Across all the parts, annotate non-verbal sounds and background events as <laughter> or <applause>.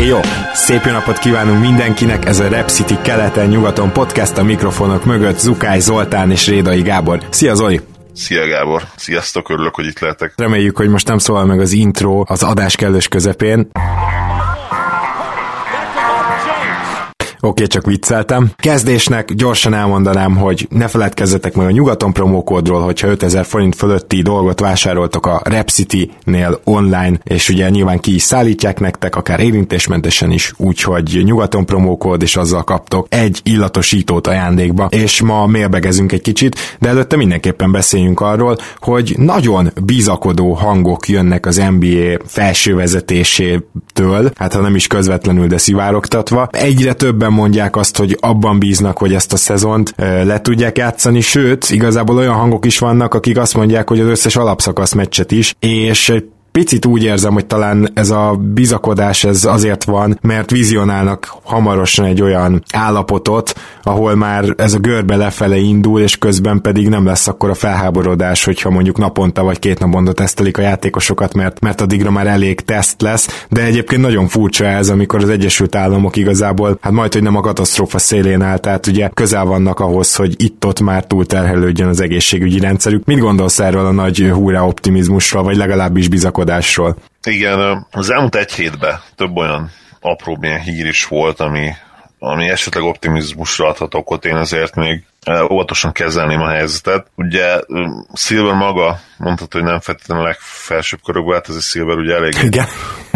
Éj jó! Szép jó napot kívánunk mindenkinek, ez a Rep City keleten-nyugaton podcast a mikrofonok mögött Zukály Zoltán és Rédai Gábor. Szia Zoli! Szia Gábor, sziasztok, örülök, hogy itt lehetek. Reméljük, hogy most nem szól meg az intro az adás kellős közepén. Oké, okay, csak vicceltem. Kezdésnek gyorsan elmondanám, hogy ne feledkezzetek meg a nyugaton promókódról, hogyha 5000 forint fölötti dolgot vásároltok a Repcity-nél online, és ugye nyilván ki is szállítják nektek, akár érintésmentesen is, úgyhogy nyugaton promókód, és azzal kaptok egy illatosítót ajándékba, és ma mélbegezünk egy kicsit, de előtte mindenképpen beszéljünk arról, hogy nagyon bizakodó hangok jönnek az NBA felső vezetésétől, hát ha nem is közvetlenül, de szivárogtatva. Egyre többen sokan mondják azt, hogy abban bíznak, hogy ezt a szezont le tudják játszani, sőt, igazából olyan hangok is vannak, akik azt mondják, hogy az összes alapszakasz meccset is, és picit úgy érzem, hogy talán ez a bizakodás ez azért van, mert vizionálnak hamarosan egy olyan állapotot, ahol már ez a görbe lefele indul, és közben pedig nem lesz akkor a felháborodás, hogyha mondjuk naponta vagy két naponta tesztelik a játékosokat, mert, mert addigra már elég teszt lesz, de egyébként nagyon furcsa ez, amikor az Egyesült Államok igazából, hát majd, hogy nem a katasztrófa szélén áll, tehát ugye közel vannak ahhoz, hogy itt-ott már túlterhelődjön az egészségügyi rendszerük. Mit gondolsz erről a nagy húrá optimizmusról, vagy legalábbis bizakodásról? Bizakodásról. Igen, az elmúlt egy hétben több olyan apró ilyen hír is volt, ami, ami esetleg optimizmusra adhat okot, én ezért még óvatosan kezelném a helyzetet. Ugye Silver maga mondható, hogy nem feltétlenül a legfelsőbb körökben, hát ez a Silver ugye elég <laughs> Igen.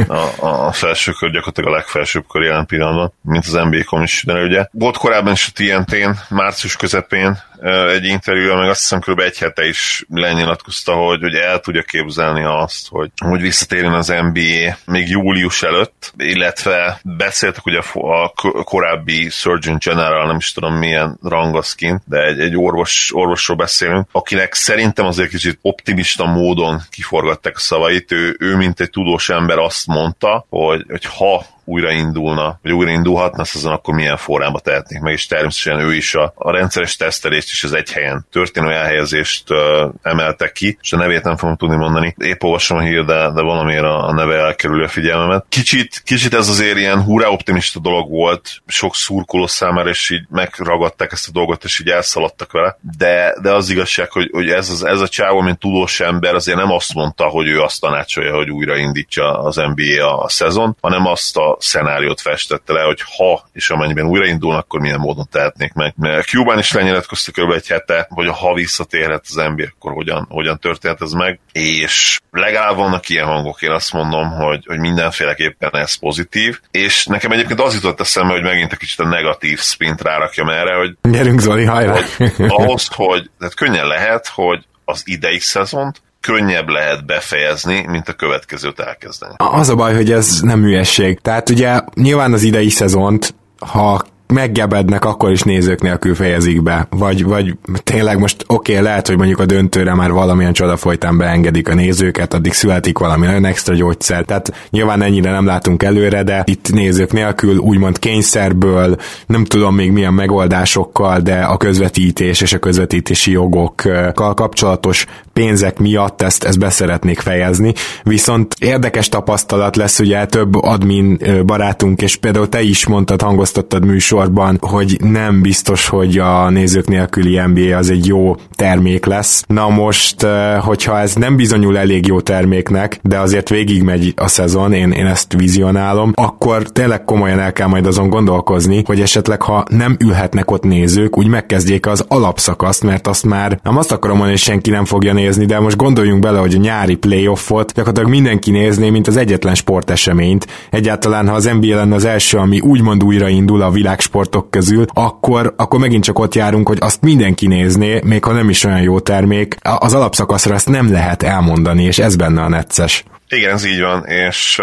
A, a felső kör gyakorlatilag a legfelsőbb kör jelen pillanatban, mint az NBA-kom is, de ugye volt korábban is a TNT-n, március közepén egy interjú, meg azt hiszem kb. egy hete is lenyilatkozta, hogy, hogy el tudja képzelni azt, hogy, hogy visszatérjen az NBA még július előtt, illetve beszéltek ugye a korábbi Surgeon General, nem is tudom milyen rangaszkin, de egy, egy orvos, orvosról beszélünk, akinek szerintem azért kicsit optimista módon kiforgatták a szavait, ő, ő mint egy tudós ember azt mondta, hogy, hogy ha újraindulna, vagy újraindulhatna azon akkor milyen forrába tehetnék meg, és természetesen ő is a, a rendszeres tesztelést is az egy helyen történő elhelyezést uh, emelte ki, és a nevét nem fogom tudni mondani. Épp olvasom a hír, de, de valamiért a, a neve elkerül a figyelmemet. Kicsit, kicsit ez azért ilyen hurrá optimista dolog volt, sok szurkoló számára, és így megragadták ezt a dolgot, és így elszaladtak vele, de, de az igazság, hogy, hogy ez, az, ez a csávó, mint tudós ember, azért nem azt mondta, hogy ő azt tanácsolja, hogy újraindítsa az NBA a, a szezon, hanem azt a szenáriót festette le, hogy ha és amennyiben újraindulnak, akkor milyen módon tehetnék meg. Mert Cuban is lenyilatkozta kb. egy hete, hogy ha visszatérhet az NBA, akkor hogyan, hogyan történt ez meg, és legalább vannak ilyen hangok, én azt mondom, hogy, hogy mindenféleképpen ez pozitív, és nekem egyébként az jutott eszembe, hogy megint egy kicsit a negatív spint rárakjam erre, hogy Gyerünk Zoli, hajrá! Hogy ahhoz, hogy tehát könnyen lehet, hogy az idei szezont könnyebb lehet befejezni, mint a következőt elkezdeni. Az a baj, hogy ez nem hülyesség. Tehát ugye nyilván az idei szezont, ha meggebednek, akkor is nézők nélkül fejezik be. Vagy, vagy tényleg most oké, okay, lehet, hogy mondjuk a döntőre már valamilyen csoda folytán beengedik a nézőket, addig születik valami nagyon extra gyógyszer. Tehát nyilván ennyire nem látunk előre, de itt nézők nélkül úgymond kényszerből, nem tudom még milyen megoldásokkal, de a közvetítés és a közvetítési jogokkal kapcsolatos pénzek miatt ezt, ezt beszeretnék fejezni. Viszont érdekes tapasztalat lesz, ugye több admin barátunk, és például te is mondtad, hangoztattad műsor műsorban, hogy nem biztos, hogy a nézők nélküli NBA az egy jó termék lesz. Na most, hogyha ez nem bizonyul elég jó terméknek, de azért végigmegy a szezon, én, én ezt vizionálom, akkor tényleg komolyan el kell majd azon gondolkozni, hogy esetleg ha nem ülhetnek ott nézők, úgy megkezdjék az alapszakaszt, mert azt már nem azt akarom mondani, hogy senki nem fogja nézni, de most gondoljunk bele, hogy a nyári playoffot gyakorlatilag mindenki nézné, mint az egyetlen sporteseményt. Egyáltalán, ha az NBA lenne az első, ami úgymond újraindul a világ sportok közül, akkor, akkor megint csak ott járunk, hogy azt mindenki nézné, még ha nem is olyan jó termék. Az alapszakaszra ezt nem lehet elmondani, és ez benne a necces. Igen, ez így van, és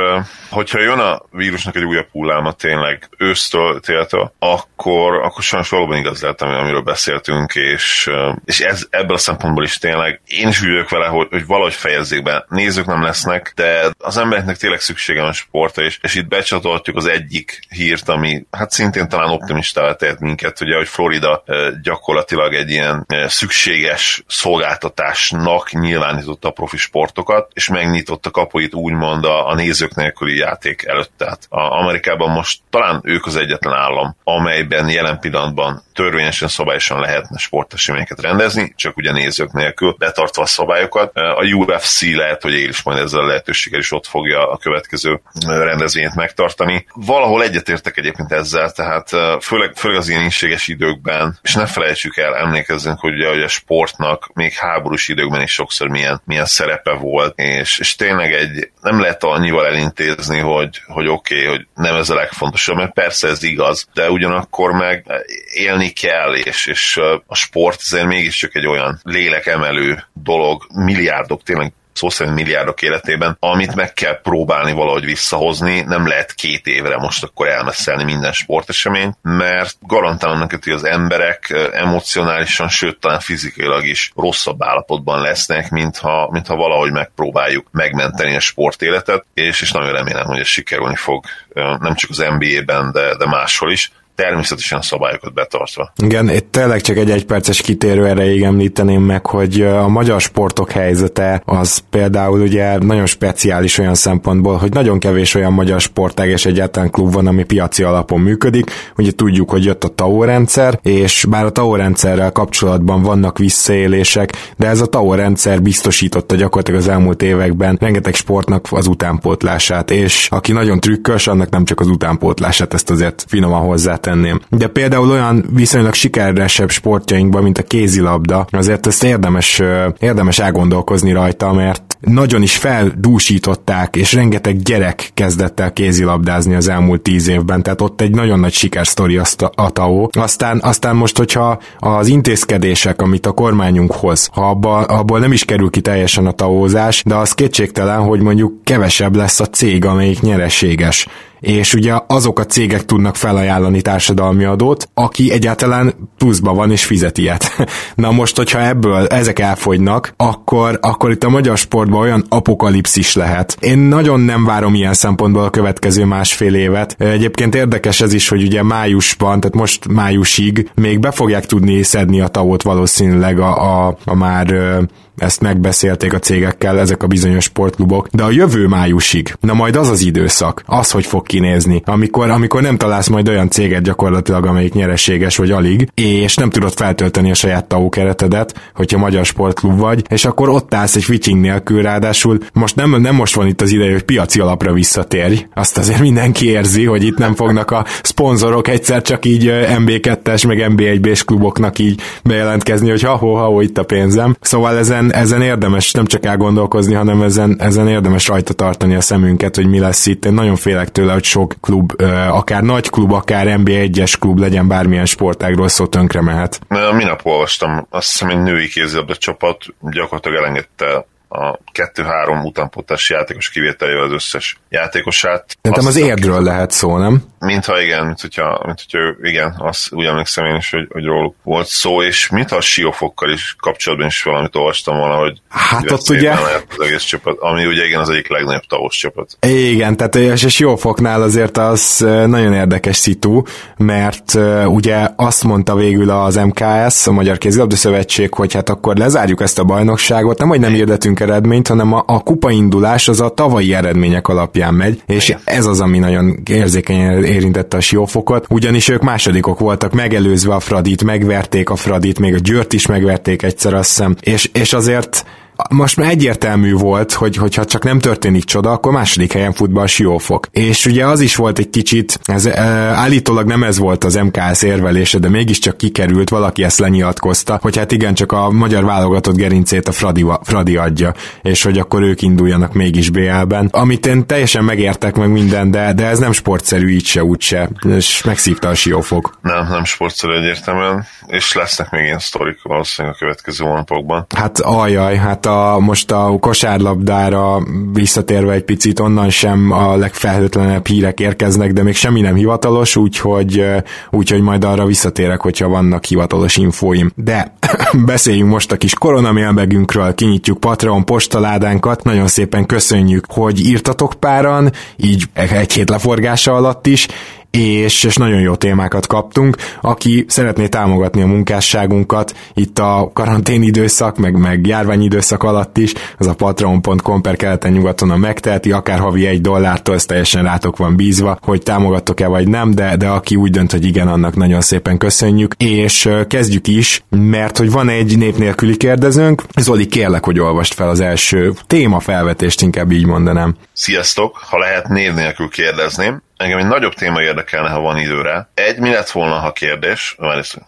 hogyha jön a vírusnak egy újabb hulláma tényleg ősztől, téltől, akkor, akkor sajnos valóban igaz lehet, amiről beszéltünk, és, és ez, ebből a szempontból is tényleg én is ügyök vele, hogy, hogy valahogy fejezzék be. Nézők nem lesznek, de az embereknek tényleg szüksége van sportra, és, és itt becsatoltjuk az egyik hírt, ami hát szintén talán optimistává tehet minket, ugye, hogy Florida gyakorlatilag egy ilyen szükséges szolgáltatásnak nyilvánította a profi sportokat, és megnyitotta kapuit úgymond a, a nézők nélküli játék előtt. Tehát a Amerikában most talán ők az egyetlen állam, amelyben jelen pillanatban törvényesen, szabályosan lehetne sporteseményeket rendezni, csak ugye nézők nélkül, betartva a szabályokat. A UFC lehet, hogy él is majd ezzel a lehetőséggel, is ott fogja a következő rendezvényt megtartani. Valahol egyetértek egyébként ezzel, tehát főleg, főleg az ilyen inséges időkben, és ne felejtsük el, emlékezzünk, hogy ugye, hogy a sportnak még háborús időkben is sokszor milyen, milyen szerepe volt, és, és tényleg egy, nem lehet annyival elintézni, hogy, hogy oké, okay, hogy nem ez a legfontosabb, mert persze ez igaz, de ugyanakkor meg élni kell, és, és a sport azért mégiscsak egy olyan lélekemelő dolog, milliárdok, tényleg szó szerint milliárdok életében, amit meg kell próbálni valahogy visszahozni, nem lehet két évre most akkor elmeszelni minden sporteseményt, mert garantálom neked, hogy az emberek emocionálisan, sőt talán fizikailag is rosszabb állapotban lesznek, mintha, mintha valahogy megpróbáljuk megmenteni a sportéletet, és, és nagyon remélem, hogy ez sikerülni fog nem csak az NBA-ben, de, de máshol is természetesen a szabályokat betartva. Igen, itt tényleg csak egy egyperces kitérő erejéig említeném meg, hogy a magyar sportok helyzete az például ugye nagyon speciális olyan szempontból, hogy nagyon kevés olyan magyar sportág és egyáltalán klub van, ami piaci alapon működik. Ugye tudjuk, hogy jött a TAO rendszer, és bár a TAO rendszerrel kapcsolatban vannak visszaélések, de ez a TAO rendszer biztosította gyakorlatilag az elmúlt években rengeteg sportnak az utánpótlását, és aki nagyon trükkös, annak nem csak az utánpótlását, ezt azért finoman hozzá tenném. De például olyan viszonylag sikeresebb sportjainkban, mint a kézilabda, azért ezt érdemes, érdemes elgondolkozni rajta, mert nagyon is feldúsították, és rengeteg gyerek kezdett el kézilabdázni az elmúlt tíz évben, tehát ott egy nagyon nagy sikersztori a TAO. Aztán, aztán most, hogyha az intézkedések, amit a kormányunk hoz, ha abba, abból nem is kerül ki teljesen a taózás, de az kétségtelen, hogy mondjuk kevesebb lesz a cég, amelyik nyereséges és ugye azok a cégek tudnak felajánlani társadalmi adót, aki egyáltalán pluszban van és fizet ilyet. <laughs> Na most, hogyha ebből ezek elfogynak, akkor, akkor itt a magyar sportban olyan apokalipszis lehet. Én nagyon nem várom ilyen szempontból a következő másfél évet. Egyébként érdekes ez is, hogy ugye májusban, tehát most májusig még be fogják tudni szedni a tavot valószínűleg a, a, a már ezt megbeszélték a cégekkel, ezek a bizonyos sportklubok, de a jövő májusig, na majd az az időszak, az, hogy fog kinézni, amikor, amikor nem találsz majd olyan céget gyakorlatilag, amelyik nyereséges vagy alig, és nem tudod feltölteni a saját TAO keretedet, hogyha magyar sportklub vagy, és akkor ott állsz egy fitching nélkül, ráadásul most nem, nem most van itt az ideje, hogy piaci alapra visszatérj, azt azért mindenki érzi, hogy itt nem fognak a szponzorok egyszer csak így MB2-es, meg MB1-B-s kluboknak így bejelentkezni, hogy ha-ho, ha itt a pénzem. Szóval ezen ezen, érdemes nem csak elgondolkozni, hanem ezen, ezen érdemes rajta tartani a szemünket, hogy mi lesz itt. Én nagyon félek tőle, hogy sok klub, akár nagy klub, akár NBA1-es klub legyen bármilyen sportágról szó tönkre mehet. Minap olvastam, azt hiszem egy női kézilabda csapat gyakorlatilag elengedte a kettő-három utánpótás játékos kivételével az összes játékosát. Szerintem az érdről lehet szó, nem? Mintha igen, mint hogyha, mint hogyha igen, azt úgy emlékszem én is, hogy, hogy róluk volt szó, és mintha a siófokkal is kapcsolatban is valamit olvastam volna, hogy hát ott ugye... az egész csapat, ami ugye igen az egyik legnagyobb tavos csapat. Igen, tehát és a siófoknál azért az nagyon érdekes szitu, mert ugye azt mondta végül az MKS, a Magyar Kézilabda Szövetség, hogy hát akkor lezárjuk ezt a bajnokságot, nem hogy nem hirdetünk eredményt, hanem a, a kupaindulás az a tavalyi eredmények alapján megy, és Igen. ez az, ami nagyon érzékenyen érintette a siófokot, ugyanis ők másodikok voltak megelőzve a Fradit, megverték a Fradit, még a Győrt is megverték egyszer, azt hiszem, és, és azért most már egyértelmű volt, hogy hogyha csak nem történik csoda, akkor második helyen futball siófok. És ugye az is volt egy kicsit, ez e, állítólag nem ez volt az MKS érvelése, de mégiscsak kikerült, valaki ezt lenyilatkozta, hogy hát igen, csak a magyar válogatott gerincét a Fradi, Fradi adja, és hogy akkor ők induljanak mégis BL-ben. Amit én teljesen megértek meg minden, de, de ez nem sportszerű így se, úgy se, és megszívta a siófok. Nem, nem sportszerű egyértelműen, és lesznek még ilyen sztorik valószínűleg a következő hónapokban. Hát ajaj, hát a, most a kosárlabdára visszatérve egy picit, onnan sem a legfelhőtlenebb hírek érkeznek, de még semmi nem hivatalos, úgyhogy, úgyhogy majd arra visszatérek, hogyha vannak hivatalos infóim. De <coughs> beszéljünk most a kis koronamélbegünkről, kinyitjuk Patreon postaládánkat, nagyon szépen köszönjük, hogy írtatok páran, így egy hét leforgása alatt is, és, és nagyon jó témákat kaptunk. Aki szeretné támogatni a munkásságunkat itt a karantén időszak, meg, meg járvány időszak alatt is, az a patreon.com per keleten nyugaton a megteheti, akár havi egy dollártól, ez teljesen rátok van bízva, hogy támogatok-e vagy nem, de, de aki úgy dönt, hogy igen, annak nagyon szépen köszönjük. És kezdjük is, mert hogy van egy nép nélküli kérdezőnk. Zoli, kérlek, hogy olvast fel az első témafelvetést, inkább így mondanám. Sziasztok! Ha lehet név nélkül kérdezném, engem egy nagyobb téma érdekelne, ha van időre. Egy mi lett volna, ha kérdés,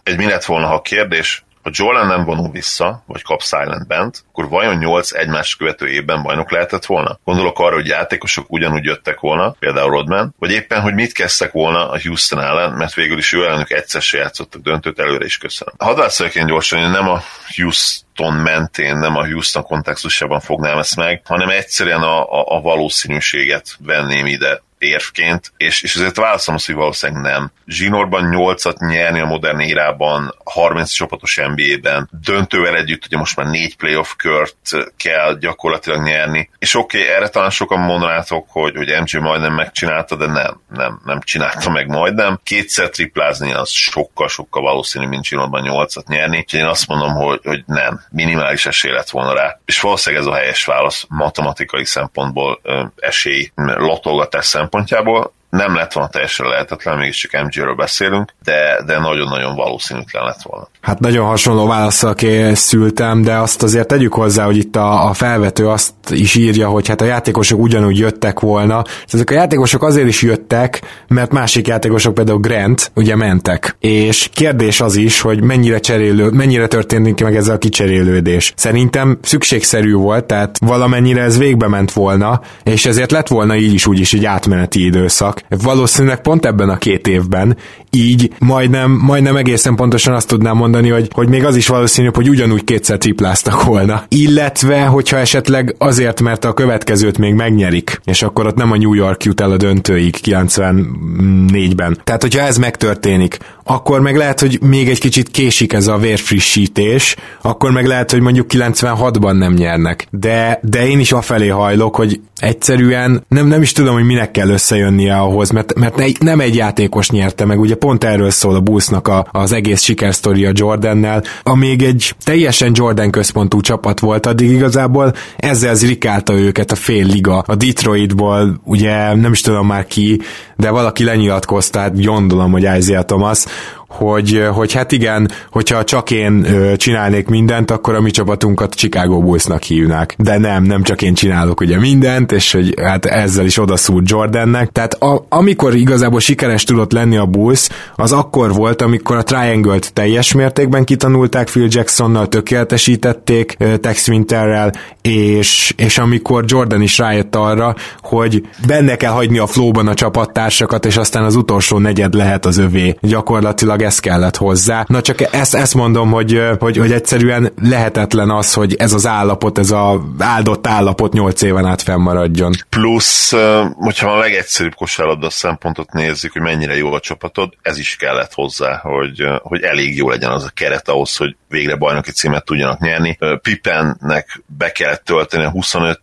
egy mi lett volna, ha kérdés, ha Jordan nem vonul vissza, vagy kap Silent bent, akkor vajon 8 egymást követő évben bajnok lehetett volna? Gondolok arra, hogy játékosok ugyanúgy jöttek volna, például Rodman, vagy éppen, hogy mit kezdtek volna a Houston ellen, mert végül is ő ellenük egyszer se játszottak döntőt, előre is köszönöm. Hadd válaszoljak én gyorsan, hogy nem a Houston mentén, nem a Houston kontextusában fognám ezt meg, hanem egyszerűen a, a, a valószínűséget venném ide érvként, és, és ezért válaszom azt, hogy valószínűleg nem. Zsinórban 8-at nyerni a modern érában, 30 csapatos NBA-ben, döntővel együtt ugye most már négy playoff kört kell gyakorlatilag nyerni, és oké, okay, erre talán sokan mondanátok, hogy, hogy MJ majdnem megcsinálta, de nem, nem, nem csinálta meg majdnem. Kétszer triplázni az sokkal-sokkal valószínű, mint Zsinórban 8-at nyerni, úgyhogy én azt mondom, hogy, hogy nem, minimális esély lett volna rá. És valószínűleg ez a helyes válasz matematikai szempontból esély, latolgatás szempontból szempontjából nem lett volna teljesen lehetetlen, mégiscsak MG-ről beszélünk, de, de nagyon-nagyon valószínűtlen lett volna. Hát nagyon hasonló válaszsal készültem, de azt azért tegyük hozzá, hogy itt a, a felvető azt is írja, hogy hát a játékosok ugyanúgy jöttek volna. Ezek a játékosok azért is jöttek, mert másik játékosok, például Grant, ugye mentek. És kérdés az is, hogy mennyire cserélő, mennyire történik meg ez a kicserélődés. Szerintem szükségszerű volt, tehát valamennyire ez végbe ment volna, és ezért lett volna így is úgy is egy átmeneti időszak valószínűleg pont ebben a két évben, így majdnem, majdnem egészen pontosan azt tudnám mondani, hogy, hogy még az is valószínű, hogy ugyanúgy kétszer tripláztak volna. Illetve, hogyha esetleg azért, mert a következőt még megnyerik, és akkor ott nem a New York jut el a döntőig 94-ben. Tehát, hogyha ez megtörténik, akkor meg lehet, hogy még egy kicsit késik ez a vérfrissítés, akkor meg lehet, hogy mondjuk 96-ban nem nyernek. De, de én is afelé hajlok, hogy egyszerűen nem, nem is tudom, hogy minek kell összejönnie ahhoz, mert, mert nem egy játékos nyerte meg, ugye pont erről szól a Bullsnak a, az egész sikersztoria Jordannel, amíg egy teljesen Jordan központú csapat volt, addig igazából ezzel zrikálta őket a fél liga. A Detroitból ugye nem is tudom már ki, de valaki lenyilatkozta, hát gondolom, hogy Isaiah Thomas, hogy, hogy hát igen, hogyha csak én csinálnék mindent, akkor a mi csapatunkat Chicago Bullsnak hívnák. De nem, nem csak én csinálok ugye mindent, és hogy hát ezzel is odaszúrt Jordannek. Tehát a, amikor igazából sikeres tudott lenni a Bulls, az akkor volt, amikor a Triangle-t teljes mértékben kitanulták Phil Jacksonnal, tökéletesítették Tex Winterrel, és, és amikor Jordan is rájött arra, hogy benne kell hagyni a flowban a csapattársakat, és aztán az utolsó negyed lehet az övé. Gyakorlatilag ez kellett hozzá. Na csak ezt, ezt mondom, hogy, hogy, hogy egyszerűen lehetetlen az, hogy ez az állapot, ez az áldott állapot nyolc éven át fennmaradjon. Plusz, hogyha a legegyszerűbb kosárlabda szempontot nézzük, hogy mennyire jó a csapatod, ez is kellett hozzá, hogy, hogy elég jó legyen az a keret ahhoz, hogy végre bajnoki címet tudjanak nyerni. Pipennek be kellett tölteni a 25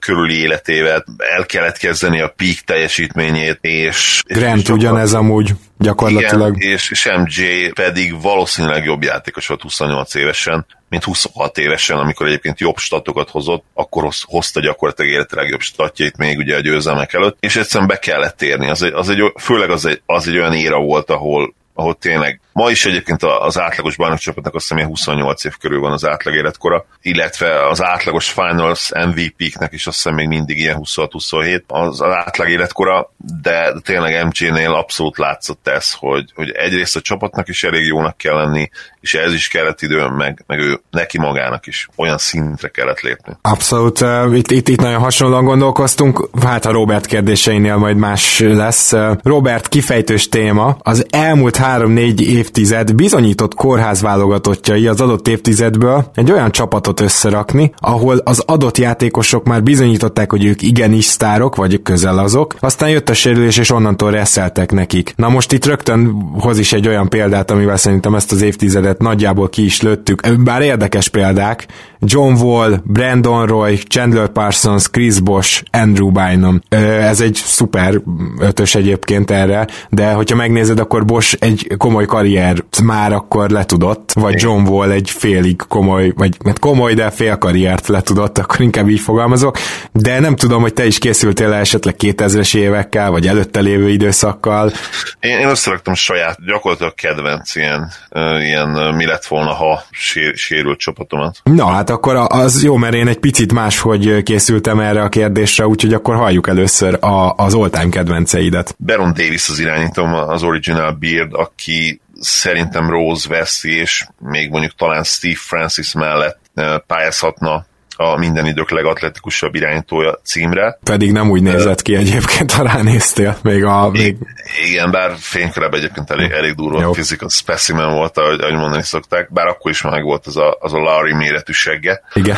körüli életével, el kellett kezdeni a peak teljesítményét, és... Grant és ugyanez amúgy gyakorlatilag. Igen, és, és MJ pedig valószínűleg jobb játékos volt 28 évesen, mint 26 évesen, amikor egyébként jobb statokat hozott, akkor hozta gyakorlatilag élete legjobb statjait még ugye a győzelmek előtt, és egyszerűen be kellett térni. Az egy, az egy, főleg az egy, az egy olyan éra volt, ahol, ahol tényleg ma is egyébként az átlagos bajnokcsapatnak azt hiszem 28 év körül van az átlag életkora, illetve az átlagos finals MVP-knek is azt hiszem még mindig ilyen 26-27 az, az átlag életkora, de, tényleg MJ-nél abszolút látszott ez, hogy, hogy egyrészt a csapatnak is elég jónak kell lenni, és ez is kellett idő, meg, meg ő neki magának is olyan szintre kellett lépni. Abszolút, itt, itt, itt nagyon hasonlóan gondolkoztunk, hát a Robert kérdéseinél majd más lesz. Robert, kifejtős téma. Az elmúlt három-négy évtized bizonyított kórház válogatottjai az adott évtizedből egy olyan csapatot összerakni, ahol az adott játékosok már bizonyították, hogy ők igenis sztárok, vagy közel azok, aztán jött a sérülés, és onnantól reszeltek nekik. Na most itt rögtön hoz is egy olyan példát, amivel szerintem ezt az évtizedet nagyjából ki is lőttük. Bár érdekes példák, John Wall, Brandon Roy, Chandler Parsons, Chris Bosh, Andrew Bynum. Ez egy szuper ötös egyébként erre, de hogyha megnézed, akkor Bosch egy komoly karrier már akkor letudott, vagy John Wall egy félig komoly, vagy mert komoly, de fél karriert letudott, akkor inkább így fogalmazok, de nem tudom, hogy te is készültél esetleg 2000-es évekkel, vagy előtte lévő időszakkal. Én, én összeraktam saját, gyakorlatilag kedvenc ilyen, ilyen mi lett volna, ha sér, sérült csapatomat. Na, hát akkor az jó, mert én egy picit máshogy készültem erre a kérdésre, úgyhogy akkor halljuk először a, az all-time kedvenceidet. Baron Davis az irányítom, az Original Beard, aki szerintem Rose veszi, és még mondjuk talán Steve Francis mellett pályázhatna a minden idők legatletikusabb irányítója címre. Pedig nem úgy nézett ki egyébként, ha ránéztél. Még a, még... Igen, bár fénykorában egyébként elég, elég durva Jó. physical specimen volt, ahogy, ahogy mondani szokták, bár akkor is meg volt az a, az a Larry méretű segge. Igen.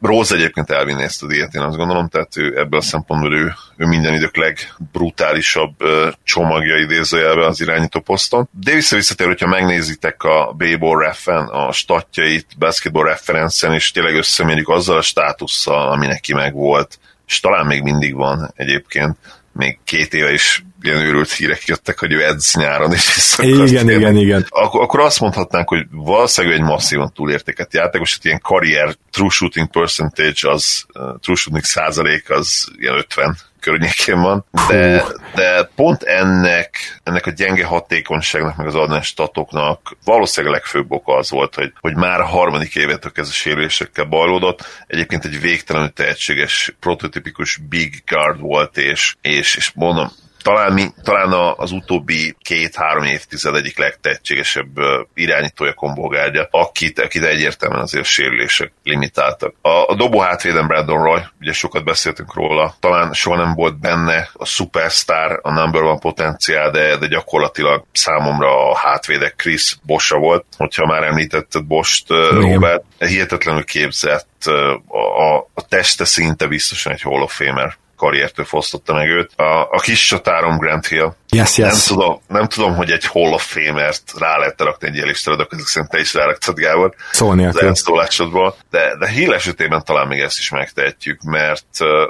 Rose egyébként elvinné ezt a diét, én azt gondolom, tehát ő ebből a szempontból ő, ő minden idők legbrutálisabb csomagja idézőjelben az irányító poszton. De vissza-visszatér, hogyha megnézitek a Baseball Refen, a statjait, Basketball Referencen, és tényleg összemérjük azzal a státusszal, ami neki megvolt, és talán még mindig van egyébként, még két éve is ilyen őrült hírek jöttek, hogy ő edz nyáron, és vissza Igen, térni. igen, igen. Akkor, akkor azt mondhatnánk, hogy valószínűleg egy masszívan túlértéket játékos, hogy ilyen karrier true shooting percentage, az uh, true shooting százalék az ilyen 50 környékén van, de, de pont ennek, ennek a gyenge hatékonyságnak, meg az adnás statoknak valószínűleg a legfőbb oka az volt, hogy, hogy már a harmadik évetől ez a sérülésekkel bajlódott. Egyébként egy végtelenül tehetséges, prototipikus big guard volt, és, és, és mondom, talán, mi, talán az utóbbi két-három évtized egyik legtehetségesebb irányítója kombogárgya, akit, akit egyértelműen azért sérülések limitáltak. A, a dobó hátvéden Brandon Roy, ugye sokat beszéltünk róla, talán soha nem volt benne a superstar, a number one potenciál, de, de gyakorlatilag számomra a hátvédek Chris Bossa volt, hogyha már említetted Bost, Robert, hihetetlenül képzett, a, a, a teste szinte biztosan egy Hall of Famer karriertől fosztotta meg őt. A, a kis csatárom Grant Hill. Yes, yes. Nem, tudom, nem tudom, hogy egy Hall of Fame-ert rá lehet rakni egy ilyen listára, de ezek szerint te is ráraktad, Gábor. Szó Az De, de Hill esetében talán még ezt is megtehetjük, mert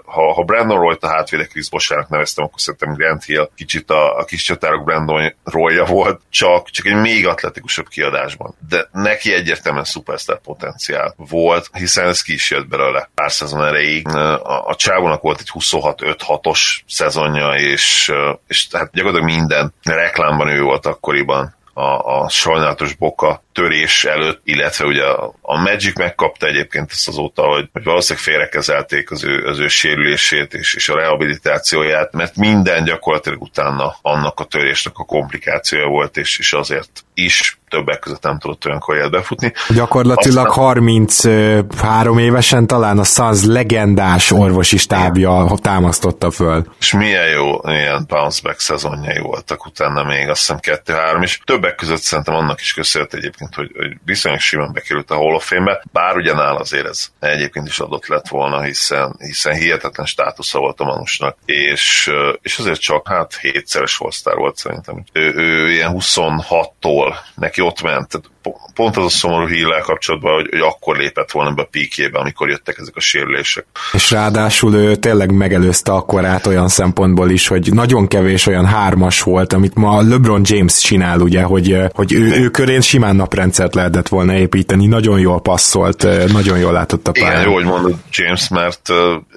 ha, ha Brandon Roy-t a hátvédek Chris Bosának neveztem, akkor szerintem Grant Hill kicsit a, a kis csatárok Brandon Roy-ja volt, csak, csak egy még atletikusabb kiadásban. De neki egyértelműen superstar potenciál volt, hiszen ez ki is jött belőle pár szezon erejéig. A, a csávónak volt egy 20 26-5-6-os szezonja, és, és hát gyakorlatilag minden reklámban ő volt akkoriban a, a sajnálatos boka törés előtt, illetve ugye a, a Magic megkapta egyébként ezt azóta, hogy, hogy valószínűleg félrekezelték az ő, az ő sérülését és, és a rehabilitációját, mert minden gyakorlatilag utána annak a törésnek a komplikációja volt, és, és azért is többek között nem tudott olyan karriert befutni. Gyakorlatilag Aztán... 33 évesen talán a Suns legendás orvosi stábja támasztotta föl. És milyen jó ilyen bounce back szezonjai voltak utána még, azt hiszem kettő-három is. Többek között szerintem annak is köszönhet egyébként, hogy, hogy viszonylag simán bekerült a Hall of Fame-be, bár ugyanál azért ez egyébként is adott lett volna, hiszen, hiszen hihetetlen státusza volt a Manusnak, és, és azért csak hát hétszeres holsztár volt szerintem. Ő, ő ilyen 26-tól neki neki ott ment. Tehát pont az a szomorú hírrel kapcsolatban, hogy, hogy akkor lépett volna be a píkébe, amikor jöttek ezek a sérülések. És ráadásul ő tényleg megelőzte a korát olyan szempontból is, hogy nagyon kevés olyan hármas volt, amit ma LeBron James csinál, ugye, hogy, hogy ő, ő körén simán naprendszert lehetett volna építeni, nagyon jól passzolt, nagyon jól látott a pályán. Igen, jó, hogy mondod James, mert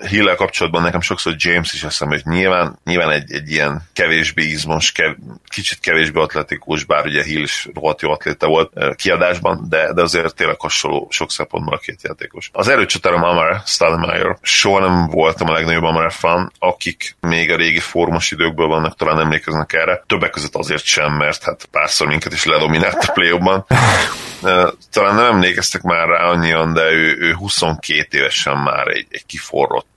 hírrel kapcsolatban nekem sokszor James is eszembe, hogy nyilván, nyilván egy, egy ilyen kevésbé izmos, kev, kicsit kevésbé atletikus, bár ugye Hill is rohadt jó atléta volt, kiadásban, de, de azért tényleg hasonló sok szempontból a két játékos. Az erőcsatárom Amar Stademeyer. Soha nem voltam a legnagyobb Amar fan, akik még a régi formos időkből vannak, talán emlékeznek erre. Többek között azért sem, mert hát párszor minket is ledominált a play talán nem emlékeztek már rá annyian, de ő, ő 22 évesen már egy, egy kiforrott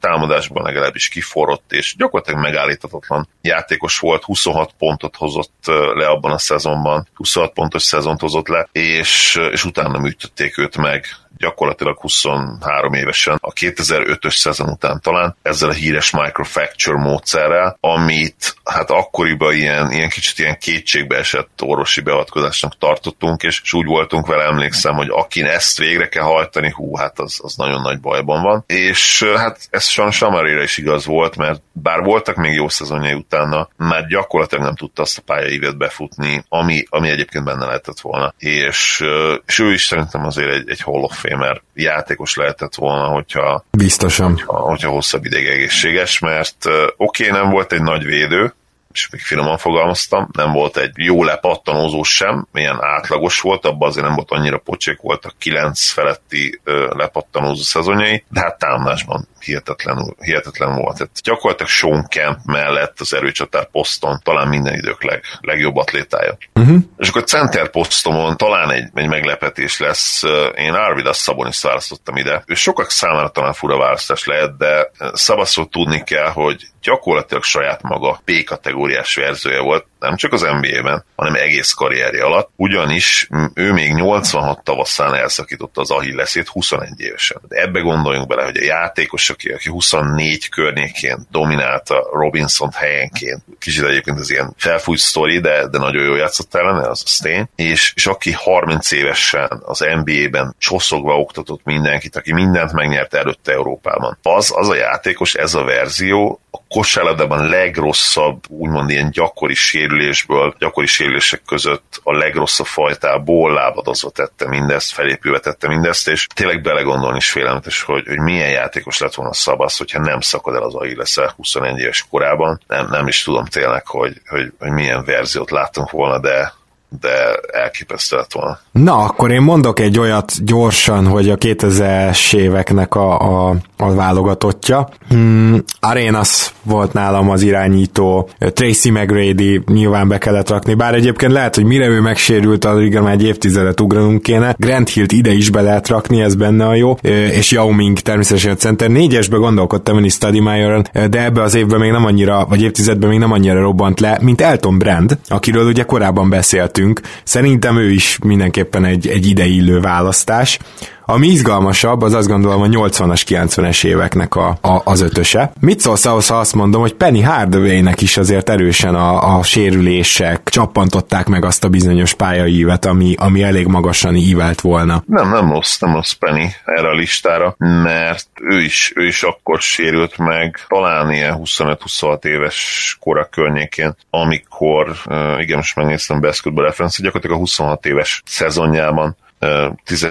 támadásban legalábbis kiforrott, és gyakorlatilag megállíthatatlan játékos volt, 26 pontot hozott le abban a szezonban, 26 pontos szezont hozott le, és, és utána műtötték őt meg gyakorlatilag 23 évesen, a 2005-ös szezon után talán, ezzel a híres microfacture módszerrel, amit hát akkoriban ilyen, ilyen kicsit ilyen kétségbe esett orvosi beavatkozásnak tartottunk, és, és úgy voltunk vele, emlékszem, hogy akin ezt végre kell hajtani, hú, hát az, az nagyon nagy bajban van. És hát ez sajnos Amarére is igaz volt, mert bár voltak még jó szezonjai utána, már gyakorlatilag nem tudta azt a pályaívet befutni, ami, ami egyébként benne lehetett volna. És, és ő is szerintem azért egy, egy Hall of Famer játékos lehetett volna, hogyha, Biztosan. hogyha, hogyha hosszabb ideig egészséges, mert oké, okay, nem volt egy nagy védő, és még finoman fogalmaztam, nem volt egy jó lepattanózó sem, milyen átlagos volt, abban azért nem volt annyira pocsék, voltak kilenc feletti ö, lepattanózó szezonjai, de hát támadásban hihetetlen, hihetetlen volt. Tehát gyakorlatilag Sean Kemp mellett az erőcsatár poszton talán minden idők leg, legjobb atlétája. Uh-huh. És akkor center posztomon talán egy, egy meglepetés lesz. Én Arvidas Szabonis választottam ide. Ő sokak számára talán fura választás lehet, de szabaszról tudni kell, hogy gyakorlatilag saját maga B kategóriás verziója volt, nem csak az NBA-ben, hanem egész karrierje alatt, ugyanis ő még 86 tavaszán elszakította az Achilleszét 21 évesen. De ebbe gondoljunk bele, hogy a játékos, aki, aki 24 környékén dominálta Robinson helyenként, kicsit egyébként ez ilyen felfújt sztori, de, de nagyon jól játszott ellene, az a tény, és, és aki 30 évesen az NBA-ben csoszogva oktatott mindenkit, aki mindent megnyert előtte Európában. Az, az a játékos, ez a verzió a kosárlabdában legrosszabb, úgymond ilyen gyakori sérülésből, gyakori sérülések között a legrosszabb fajtából lábadozva tette mindezt, felépülve tette mindezt, és tényleg belegondolni is félelmetes, hogy, hogy milyen játékos lett volna Szabasz, hogyha nem szakad el az lesz 21 éves korában. Nem, nem is tudom tényleg, hogy, hogy, hogy milyen verziót láttunk volna, de de elképesztő lett volna. Na, akkor én mondok egy olyat gyorsan, hogy a 2000-es éveknek a, a, a válogatottja. Hmm, Arenas volt nálam az irányító, Tracy McGrady nyilván be kellett rakni, bár egyébként lehet, hogy mire ő megsérült, addig már egy évtizedet ugranunk kéne. Grant Hill-t ide is be lehet rakni, ez benne a jó, és Yao Ming természetesen a center. Négyesbe gondolkodtam én is Meyer-on, de ebbe az évben még nem annyira, vagy évtizedben még nem annyira robbant le, mint Elton Brand, akiről ugye korábban beszéltünk. Szerintem ő is mindenképpen egy, egy ideillő választás. Ami izgalmasabb, az azt gondolom a 80-as, 90-es éveknek a, a, az ötöse. Mit szólsz ahhoz, ha azt mondom, hogy Penny Hardaway-nek is azért erősen a, a sérülések csappantották meg azt a bizonyos pályaívet, ami, ami elég magasan ívelt volna. Nem, nem rossz, nem rossz Penny erre a listára, mert ő is, ő is akkor sérült meg, talán ilyen 25-26 éves kora környékén, amikor, igen, most megnéztem Basketball Reference, gyakorlatilag a 26 éves szezonjában uh, 10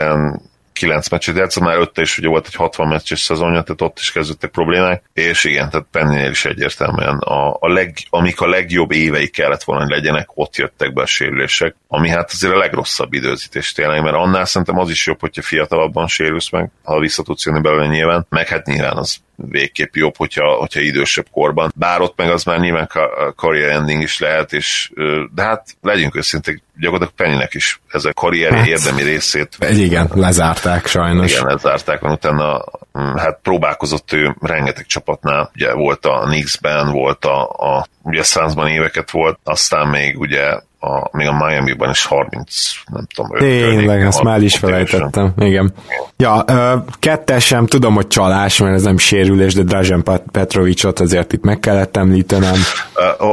9 meccset játszott, már ötte is ugye volt egy 60 meccses szezonja, tehát ott is kezdődtek problémák, és igen, tehát Pennél is egyértelműen a, a leg, amik a legjobb évei kellett volna, hogy legyenek, ott jöttek be a sérülések, ami hát azért a legrosszabb időzítés tényleg, mert annál szerintem az is jobb, hogyha fiatalabban sérülsz meg, ha vissza tudsz jönni belőle nyilván, meg hát nyilván az végképp jobb, hogyha, hogyha idősebb korban. Bár ott meg az már nyilván career ending is lehet, és, de hát legyünk őszinték, gyakorlatilag Pennynek is ez a karrier hát, érdemi részét. Igen, lezárták sajnos. Igen, lezárták, van utána mm, hát próbálkozott ő rengeteg csapatnál, ugye volt a Knicksben, volt a, a ugye Sunsban éveket volt, aztán még ugye a, még a Miami-ban is 30, nem tudom, Tényleg, ezt már is felejtettem, igen. Ja, kettesem, tudom, hogy csalás, mert ez nem sérülés, de Drazen Petrovicsot azért itt meg kellett említenem.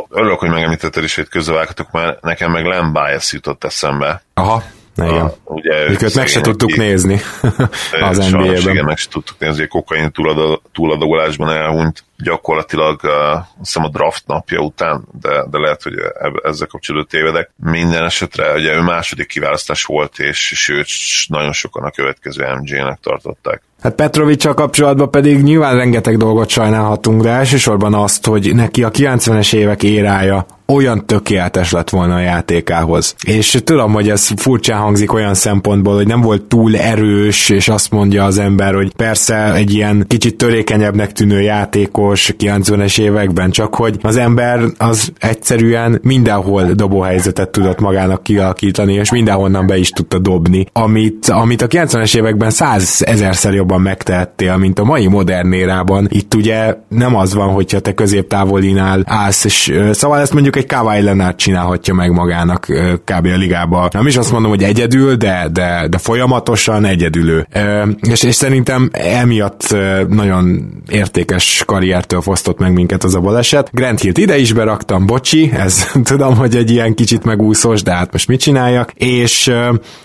Örülök, hogy megemlítetted is, hogy közbevághatok, mert nekem meg Len Bias jutott eszembe. Aha. Igen. A, ugye Őket meg se tudtuk nézni az NBA-ben. Igen, meg se tudtuk nézni, a kokain túladagolásban elhunyt gyakorlatilag uh, hiszem a draft napja után, de, de lehet, hogy ezzel kapcsolatban tévedek. Minden esetre ugye ő második kiválasztás volt, és, és őt nagyon sokan a következő MJ-nek tartották. Hát Petrovicsal kapcsolatban pedig nyilván rengeteg dolgot sajnálhatunk, de elsősorban azt, hogy neki a 90-es évek érája olyan tökéletes lett volna a játékához. És tudom, hogy ez furcsán hangzik olyan szempontból, hogy nem volt túl erős, és azt mondja az ember, hogy persze egy ilyen kicsit törékenyebbnek tűnő játékos, 2000-os, 90-es években, csak hogy az ember az egyszerűen mindenhol dobóhelyzetet tudott magának kialakítani, és mindenhonnan be is tudta dobni, amit, amit a 90-es években száz ezerszer jobban megtehettél, mint a mai modern érában. Itt ugye nem az van, hogyha te középtávolinál állsz, és szóval ezt mondjuk egy Kawhi Leonard csinálhatja meg magának kb. a ligába. Nem is azt mondom, hogy egyedül, de, de, de folyamatosan egyedülő. És, és szerintem emiatt nagyon értékes karriertől fosztott meg minket az a baleset. Grant Hill ide is beraktam, bocsi, ez <laughs> tudom, hogy egy ilyen kicsit megúszós, de hát most mit csináljak? És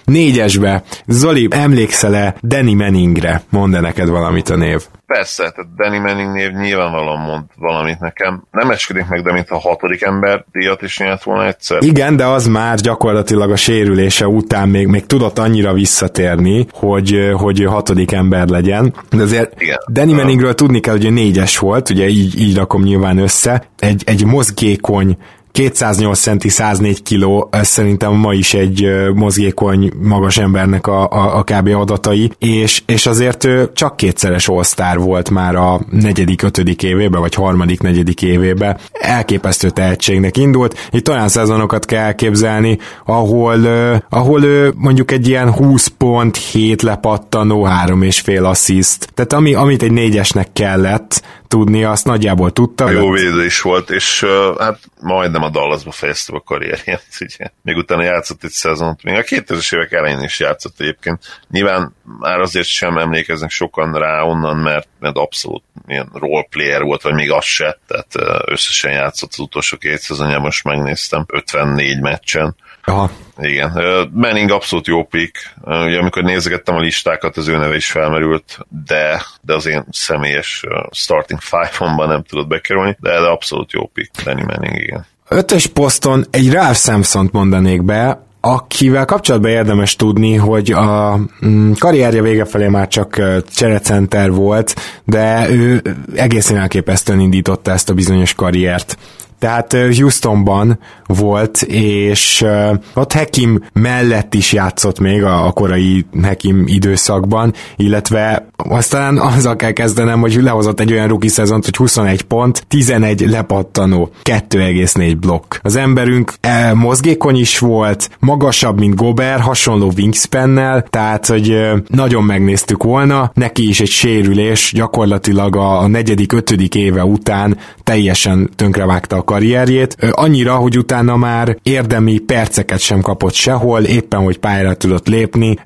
négyesbe, Zoli, emlékszel-e Danny Manningre? Mondd neked valamit a név. Persze, tehát Danny Manning név nyilvánvalóan mond valamit nekem. Nem eskedik meg, de mint a hatodik ember díjat is nyert volna egyszer. Igen, de az már gyakorlatilag a sérülése után még, még tudott annyira visszatérni, hogy, hogy hatodik ember legyen. De azért Igen. Danny Manningről tudni kell, hogy ő négyes volt, ugye így, így rakom nyilván össze. Egy, egy mozgékony 208 centi, 104 kiló, ez szerintem ma is egy mozgékony, magas embernek a, a, a kb. adatai, és, és azért ő csak kétszeres all volt már a negyedik, ötödik évébe, vagy harmadik, negyedik évébe. Elképesztő tehetségnek indult. Itt olyan szezonokat kell elképzelni, ahol, ahol ő mondjuk egy ilyen 20 pont, 7 lepattanó, 3 és fél assziszt. Tehát ami, amit egy négyesnek kellett, tudni, azt nagyjából tudta. Jó védő is volt, és uh, hát majdnem a Dallasba fejezte a karrierjét, <laughs> ugye. Még utána játszott egy szezont, még a 2000-es évek elején is játszott egyébként. Nyilván már azért sem emlékeznek sokan rá onnan, mert, mert abszolút ilyen roleplayer volt, vagy még az se, tehát összesen játszott az utolsó két szezonjában, most megnéztem, 54 meccsen. Aha. Igen, Manning abszolút jó pick. Ugye amikor nézegettem a listákat, az ő neve is felmerült, de, de az én személyes starting five-omban nem tudott bekerülni, de, de abszolút jó pick, Danny Manning, igen. Ötös poszton egy Ralph Samson mondanék be, akivel kapcsolatban érdemes tudni, hogy a mm, karrierje vége felé már csak cserecenter volt, de ő egészen elképesztően indította ezt a bizonyos karriert. Tehát Houstonban volt, és ott Hekim mellett is játszott még a, korai Hekim időszakban, illetve aztán azzal kell kezdenem, hogy lehozott egy olyan rookie szezont, hogy 21 pont, 11 lepattanó, 2,4 blokk. Az emberünk e, mozgékony is volt, magasabb, mint Gober, hasonló wingspannel, tehát, hogy nagyon megnéztük volna, neki is egy sérülés, gyakorlatilag a, a negyedik, ötödik éve után teljesen tönkrevágta a karrierjét, annyira, hogy utána már érdemi perceket sem kapott sehol, éppen hogy pályára tudott lépni,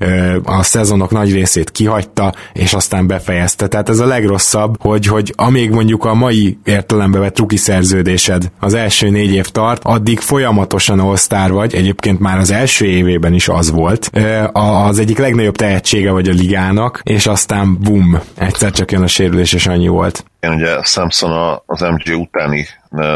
a szezonok nagy részét kihagyta, és aztán befejezte. Tehát ez a legrosszabb, hogy, hogy amíg mondjuk a mai értelembe vett ruki szerződésed az első négy év tart, addig folyamatosan all vagy, egyébként már az első évében is az volt, az egyik legnagyobb tehetsége vagy a ligának, és aztán bum, egyszer csak jön a sérülés, és annyi volt. Igen, ugye Samson az MG utáni,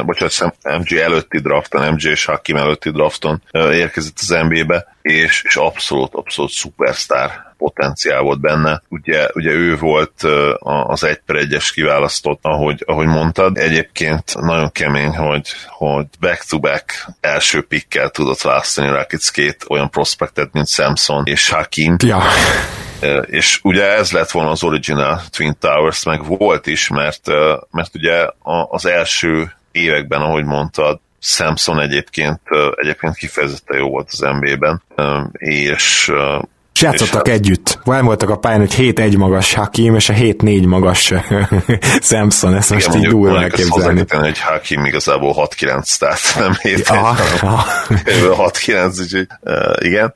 bocsánat, MG előtti drafton, MG és Hakim előtti drafton érkezett az NBA-be, és, és abszolút, abszolút szupersztár potenciál volt benne. Ugye, ugye ő volt az egy per egyes kiválasztott, ahogy, ahogy mondtad. Egyébként nagyon kemény, hogy, hogy back-to-back első pickkel tudott választani Rakic két olyan prospektet, mint Samson és Hakim. Ja és ugye ez lett volna az original Twin Towers, meg volt is, mert, mert ugye az első években, ahogy mondtad, Samson egyébként, egyébként kifejezetten jó volt az NBA-ben, és és játszottak és együtt. Nem voltak a pályán, hogy 7-1 magas Hakim, és a 7-4 magas <laughs> Samson, ezt most igen, így durva elképzelni. hogy Hakim igazából 6-9, tehát nem 7 6-9, <laughs> úgyhogy uh, igen.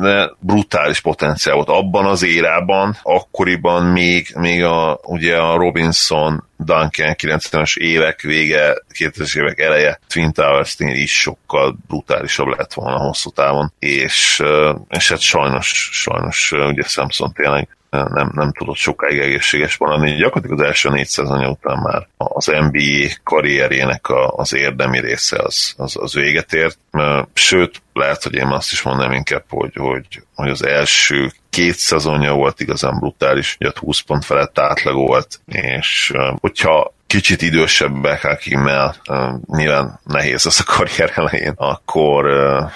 De brutális potenciál volt abban az érában, akkoriban még, még a, ugye a Robinson Duncan 90-es évek vége, 2000-es évek eleje Twin towers is sokkal brutálisabb lett volna hosszú távon, és, és hát sajnos, sajnos ugye Samson tényleg nem, nem tudott sokáig egészséges maradni. Gyakorlatilag az első négy szezonja után már az NBA karrierjének a, az érdemi része az, az, az véget ért. Sőt, lehet, hogy én azt is mondanám inkább, hogy, hogy, hogy az első két szezonja volt igazán brutális, hogy 20 pont felett átlag volt, és hogyha kicsit idősebbek, akimmel uh, nyilván nehéz az a karrier elején, akkor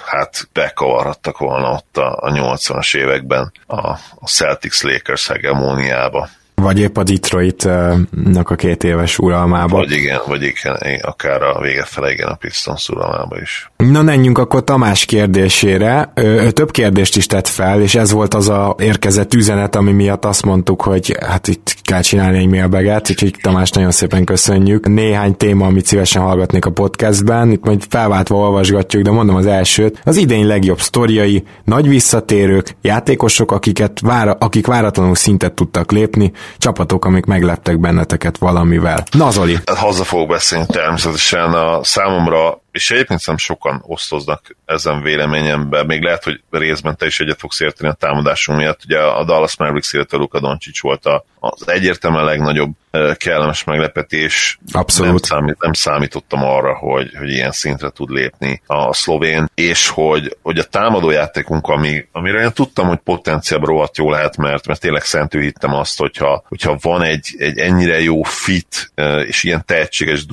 hát bekavarhattak volna ott a, a 80-as években a, a Celtics Lakers hegemóniába Vagy épp a Detroit-nak a két éves uralmába. Vagy igen, vagy igen, akár a vége fele igen a Pistons uralmába is. Na menjünk akkor Tamás kérdésére. Ő, több kérdést is tett fel, és ez volt az a érkezett üzenet, ami miatt azt mondtuk, hogy hát itt kell csinálni egy mailbaget, úgyhogy Tamás nagyon szépen köszönjük. Néhány téma, amit szívesen hallgatnék a podcastben, itt majd felváltva olvasgatjuk, de mondom az elsőt. Az idén legjobb sztoriai, nagy visszatérők, játékosok, akiket vára, akik váratlanul szintet tudtak lépni, csapatok, amik megleptek benneteket valamivel. Nazoli. Hát haza fogok beszélni természetesen a számomra és egyébként szerintem sokan osztoznak ezen véleményemben, még lehet, hogy részben te is egyet fogsz érteni a támadásunk miatt. Ugye a Dallas Mavericks, illetve Luka Doncic volt az egyértelműen legnagyobb kellemes meglepetés. Abszolút. Nem, számít, nem számítottam arra, hogy, hogy ilyen szintre tud lépni a szlovén, és hogy, hogy a támadójátékunk, ami, amire én tudtam, hogy potenciálban rohadt jó lehet, mert, mert tényleg szentű hittem azt, hogyha, hogyha van egy, egy ennyire jó fit, és ilyen tehetséges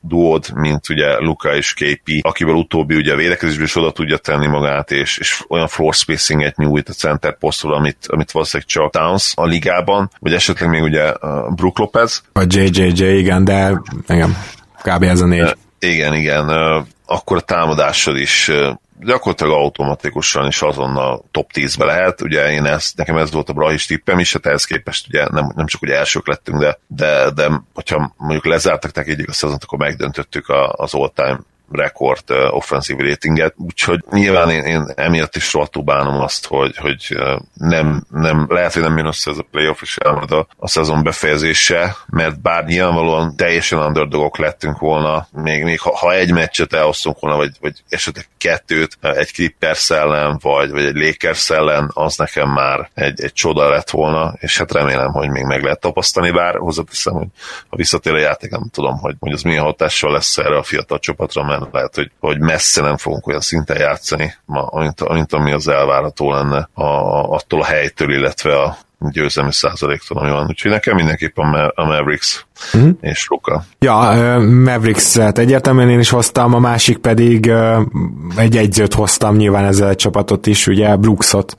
duód mint ugye Luka és KP, akivel utóbbi ugye a védekezésből is oda tudja tenni magát, és, és olyan floor spacinget nyújt a center posztról, amit, amit valószínűleg csak Towns a ligában, vagy esetleg még ugye Brook Lopez. Vagy JJJ, igen, de igen, kb. ez a négy. Igen, igen, akkor a támadásod is gyakorlatilag automatikusan is azonnal top 10-be lehet. Ugye én ezt, nekem ez volt a Brahis tippem is, hát ehhez képest ugye nem, nem csak ugye elsők lettünk, de, de, de hogyha mondjuk lezártak nekik a szezont, akkor megdöntöttük az all-time rekord offensive ratinget, úgyhogy nyilván én, én emiatt is rohadtul bánom azt, hogy, hogy nem, nem, lehet, hogy nem jön össze ez a playoff is elmarad a, a szezon befejezése, mert bár nyilvánvalóan teljesen underdogok lettünk volna, még, még ha, ha egy meccset elhoztunk volna, vagy, vagy esetleg kettőt, egy Clippers ellen, vagy, vagy egy Lakers ellen, az nekem már egy, egy csoda lett volna, és hát remélem, hogy még meg lehet tapasztani, bár hozzáteszem, hogy ha visszatér a játék, nem tudom, hogy, hogy az milyen hatással lesz erre a fiatal csapatra, mert lehet, hogy, hogy messze nem fogunk olyan szinten játszani, mint, mint ami az elvárható lenne a, attól a helytől, illetve a, győzelmi százaléktól, ami van. Úgyhogy nekem mindenképpen a Mavericks uh-huh. és Luka. Ja, Mavericks-et egyértelműen én is hoztam, a másik pedig egy egyzőt hoztam nyilván ezzel a csapatot is, ugye Brooksot,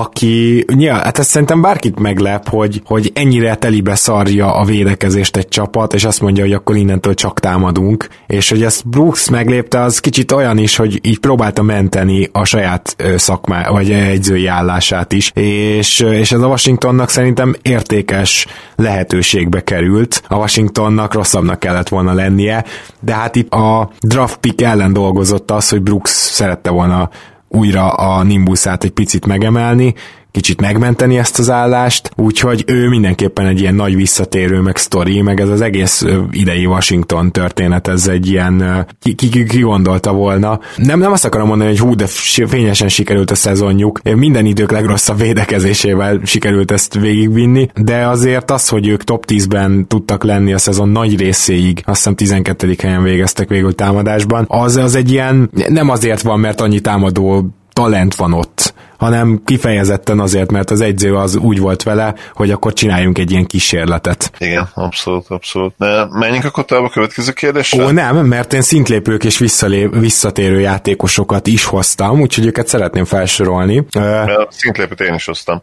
aki, ja, hát ezt szerintem bárkit meglep, hogy, hogy ennyire telibe szarja a védekezést egy csapat, és azt mondja, hogy akkor innentől csak támadunk, és hogy ezt Brooks meglépte, az kicsit olyan is, hogy így próbálta menteni a saját szakmá, vagy egyzői állását is, és, és ez a Washingtonnak szerintem értékes lehetőségbe került, a Washingtonnak rosszabbnak kellett volna lennie, de hát itt a draft pick ellen dolgozott az, hogy Brooks szerette volna újra a Nimbusát egy picit megemelni, kicsit megmenteni ezt az állást, úgyhogy ő mindenképpen egy ilyen nagy visszatérő, meg sztori, meg ez az egész idei Washington történet, ez egy ilyen, ki, ki, ki, gondolta volna. Nem, nem azt akarom mondani, hogy hú, de fényesen sikerült a szezonjuk, minden idők legrosszabb védekezésével sikerült ezt végigvinni, de azért az, hogy ők top 10-ben tudtak lenni a szezon nagy részéig, azt hiszem 12. helyen végeztek végül támadásban, az, az egy ilyen, nem azért van, mert annyi támadó talent van ott, hanem kifejezetten azért, mert az egyző az úgy volt vele, hogy akkor csináljunk egy ilyen kísérletet. Igen, abszolút, abszolút. De menjünk akkor tovább a következő kérdésre? Ó, nem, mert én szintlépők és visszalép, visszatérő játékosokat is hoztam, úgyhogy őket szeretném felsorolni. A szintlépőt én is hoztam.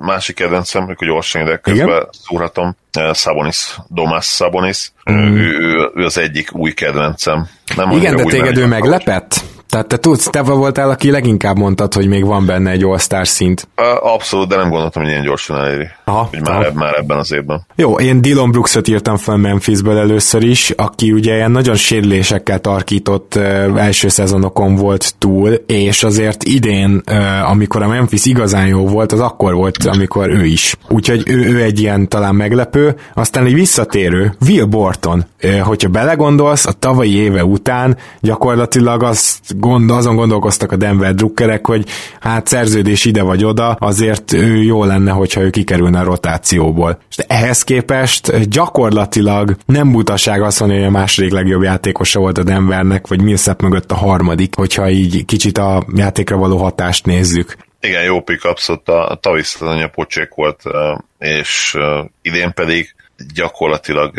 Másik kedvencem, hogy gyorsan ide közben szúrhatom, Sabonis, Domas Sabonis, mm. ő, ő, ő, az egyik új kedvencem. Nem Igen, de téged ő meglepett? Tehát te tudsz, te voltál, aki leginkább mondtad, hogy még van benne egy all szint. Abszolút, de nem gondoltam, hogy ilyen gyorsan eléri. Aha, hogy már, aha. már ebben az évben. Jó, én Dylan Brooksot írtam fel Memphisből először is, aki ugye ilyen nagyon sérülésekkel tarkított uh, első szezonokon volt túl, és azért idén, amikor a Memphis igazán jó volt, az akkor volt, amikor ő is. Úgyhogy ő, ő egy ilyen talán meglepő. Aztán egy visszatérő, Will Borton. Hogyha belegondolsz, a tavalyi éve után gyakorlatilag azt gond, azon gondolkoztak a Denver drukkerek, hogy hát szerződés ide vagy oda, azért jó lenne, hogyha ő kikerülne a rotációból. És ehhez képest gyakorlatilag nem butaság azt hogy a második legjobb játékosa volt a Denvernek, vagy Millsap mögött a harmadik, hogyha így kicsit a játékra való hatást nézzük. Igen, jó pick abszolút a tavisz anya pocsék volt, és idén pedig gyakorlatilag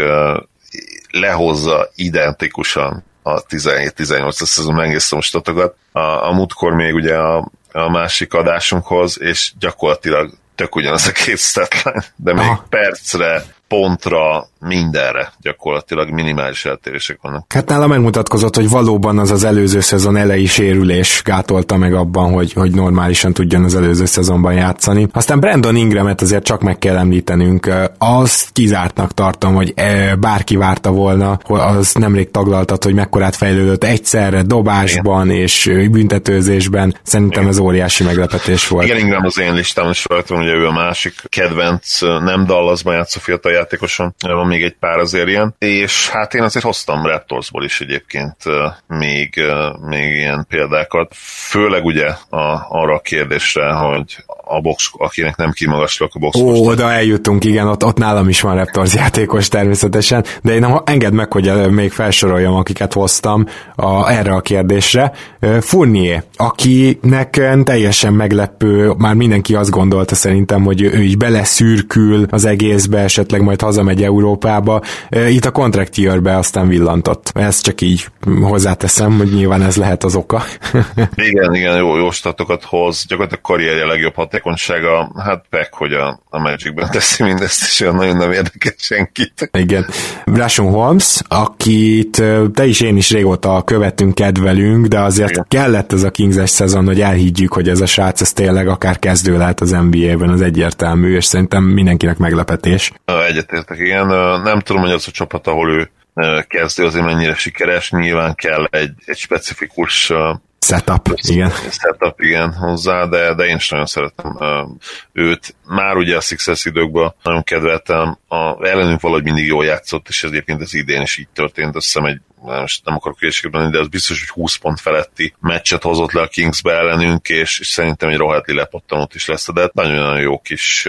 lehozza identikusan a 17-18 szezon megnéztem most statokat. A, a múltkor még ugye a, a másik adásunkhoz, és gyakorlatilag tök ugyanaz a két statline, de még Aha. percre, pontra, mindenre gyakorlatilag minimális eltérések vannak. Hát nála megmutatkozott, hogy valóban az az előző szezon elejé sérülés gátolta meg abban, hogy, hogy normálisan tudjon az előző szezonban játszani. Aztán Brandon Ingramet azért csak meg kell említenünk. Azt kizártnak tartom, hogy bárki várta volna, az nemrég taglaltat, hogy mekkorát fejlődött egyszerre dobásban Igen. és büntetőzésben. Szerintem Igen. ez óriási meglepetés volt. Igen, Ingram az én listám is rajta, ugye ő a másik kedvenc, nem Dallasban játszó fiatal játékoson, van még egy pár azért ilyen, és hát én azért hoztam Raptorsból is egyébként még, még ilyen példákat, főleg ugye a, arra a kérdésre, hogy a box, akinek nem kimagaslak a box. Ó, oda eljutunk, igen, ott, ott nálam is van Raptors játékos természetesen, de én engedd meg, hogy még felsoroljam, akiket hoztam a, erre a kérdésre. Fournier, akinek teljesen meglepő, már mindenki azt gondolta szerintem, hogy ő is beleszürkül az egészbe, esetleg majd hazamegy Európába. Itt a contract year aztán villantott. Ezt csak így hozzáteszem, hogy nyilván ez lehet az oka. <laughs> igen, igen, jó, jó statokat hoz. Gyakorlatilag karrierje legjobb hatékonysága, hát meg, hogy a, a Magicben <laughs> teszi mindezt, és olyan nagyon nem érdekel senkit. Igen. Rashon Holmes, akit te is én is régóta követünk, kedvelünk, de azért Igen. kellett ez a Kings-es szezon, hogy elhiggyük, hogy ez a srác ez tényleg akár kezdő lehet az NBA-ben, az egyértelmű, és szerintem mindenkinek meglepetés. Egyetértek, igen. Nem tudom, hogy az a csapat, ahol ő kezdő azért mennyire sikeres, nyilván kell egy, egy specifikus Setup, igen. Setup, igen, hozzá, de, de én is nagyon szeretem őt. Már ugye a Success időkben nagyon kedveltem, a, ellenünk valahogy mindig jól játszott, és ez egyébként az idén is így történt, azt hiszem egy most nem akarok hülyeséget de az biztos, hogy 20 pont feletti meccset hozott le a Kingsbe ellenünk, és, és szerintem egy rohadli lepottanót is lesz, de nagyon-nagyon jó kis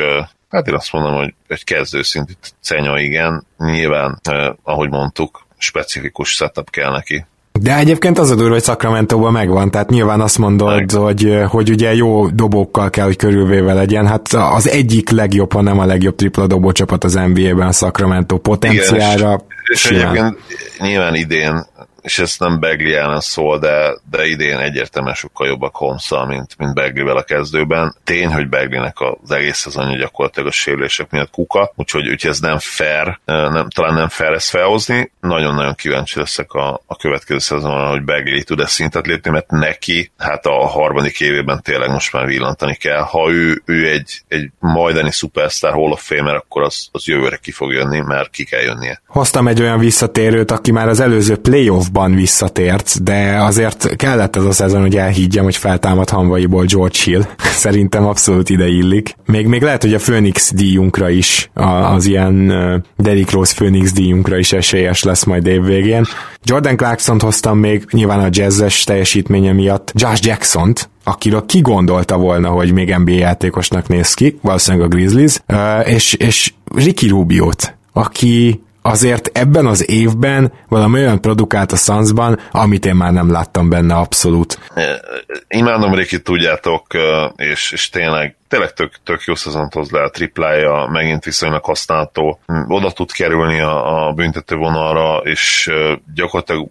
Hát én azt mondom, hogy egy kezdőszintű cenya igen, nyilván, eh, ahogy mondtuk, specifikus setup kell neki. De egyébként az a durva, hogy sacramento megvan, tehát nyilván azt mondod, hogy, hogy ugye jó dobókkal kell, hogy körülvéve legyen. Hát az egyik legjobb, ha nem a legjobb tripla dobó csapat az NBA-ben a Sacramento potenciára. Igen, és, és egyébként nyilván idén és ezt nem Begli ellen szól, de, de idén egyértelműen sokkal jobbak holmes mint, mint Beglivel a kezdőben. Tény, hogy Beglinek az egész szezonja gyakorlatilag a sérülések miatt kuka, úgyhogy, úgyhogy ez nem fair, nem, talán nem fair ezt felhozni. Nagyon-nagyon kíváncsi leszek a, a következő szezonra, hogy Begli tud ezt szintet lépni, mert neki hát a harmadik évében tényleg most már villantani kell. Ha ő, ő egy, egy majdani superstar Hall of Famer, akkor az, az jövőre ki fog jönni, mert ki kell jönnie. Hoztam egy olyan visszatérőt, aki már az előző playoff playoffban visszatért, de azért kellett ez a szezon, hogy elhiggyem, hogy feltámad hanvaiból George Hill. <laughs> Szerintem abszolút ide illik. Még, még lehet, hogy a Phoenix díjunkra is, az ilyen Derrick Rose Phoenix díjunkra is esélyes lesz majd évvégén. Jordan clarkson hoztam még, nyilván a jazzes teljesítménye miatt, Josh Jackson-t, akiről ki gondolta volna, hogy még NBA játékosnak néz ki, valószínűleg a Grizzlies, és, és Ricky Rubio-t, aki azért ebben az évben valami olyan produkált a Sunsban, amit én már nem láttam benne abszolút. Imádom Riki, tudjátok, és, és tényleg tényleg tök, tök jó szezont hoz le a triplája, megint viszonylag használható, oda tud kerülni a, a büntető vonalra, és gyakorlatilag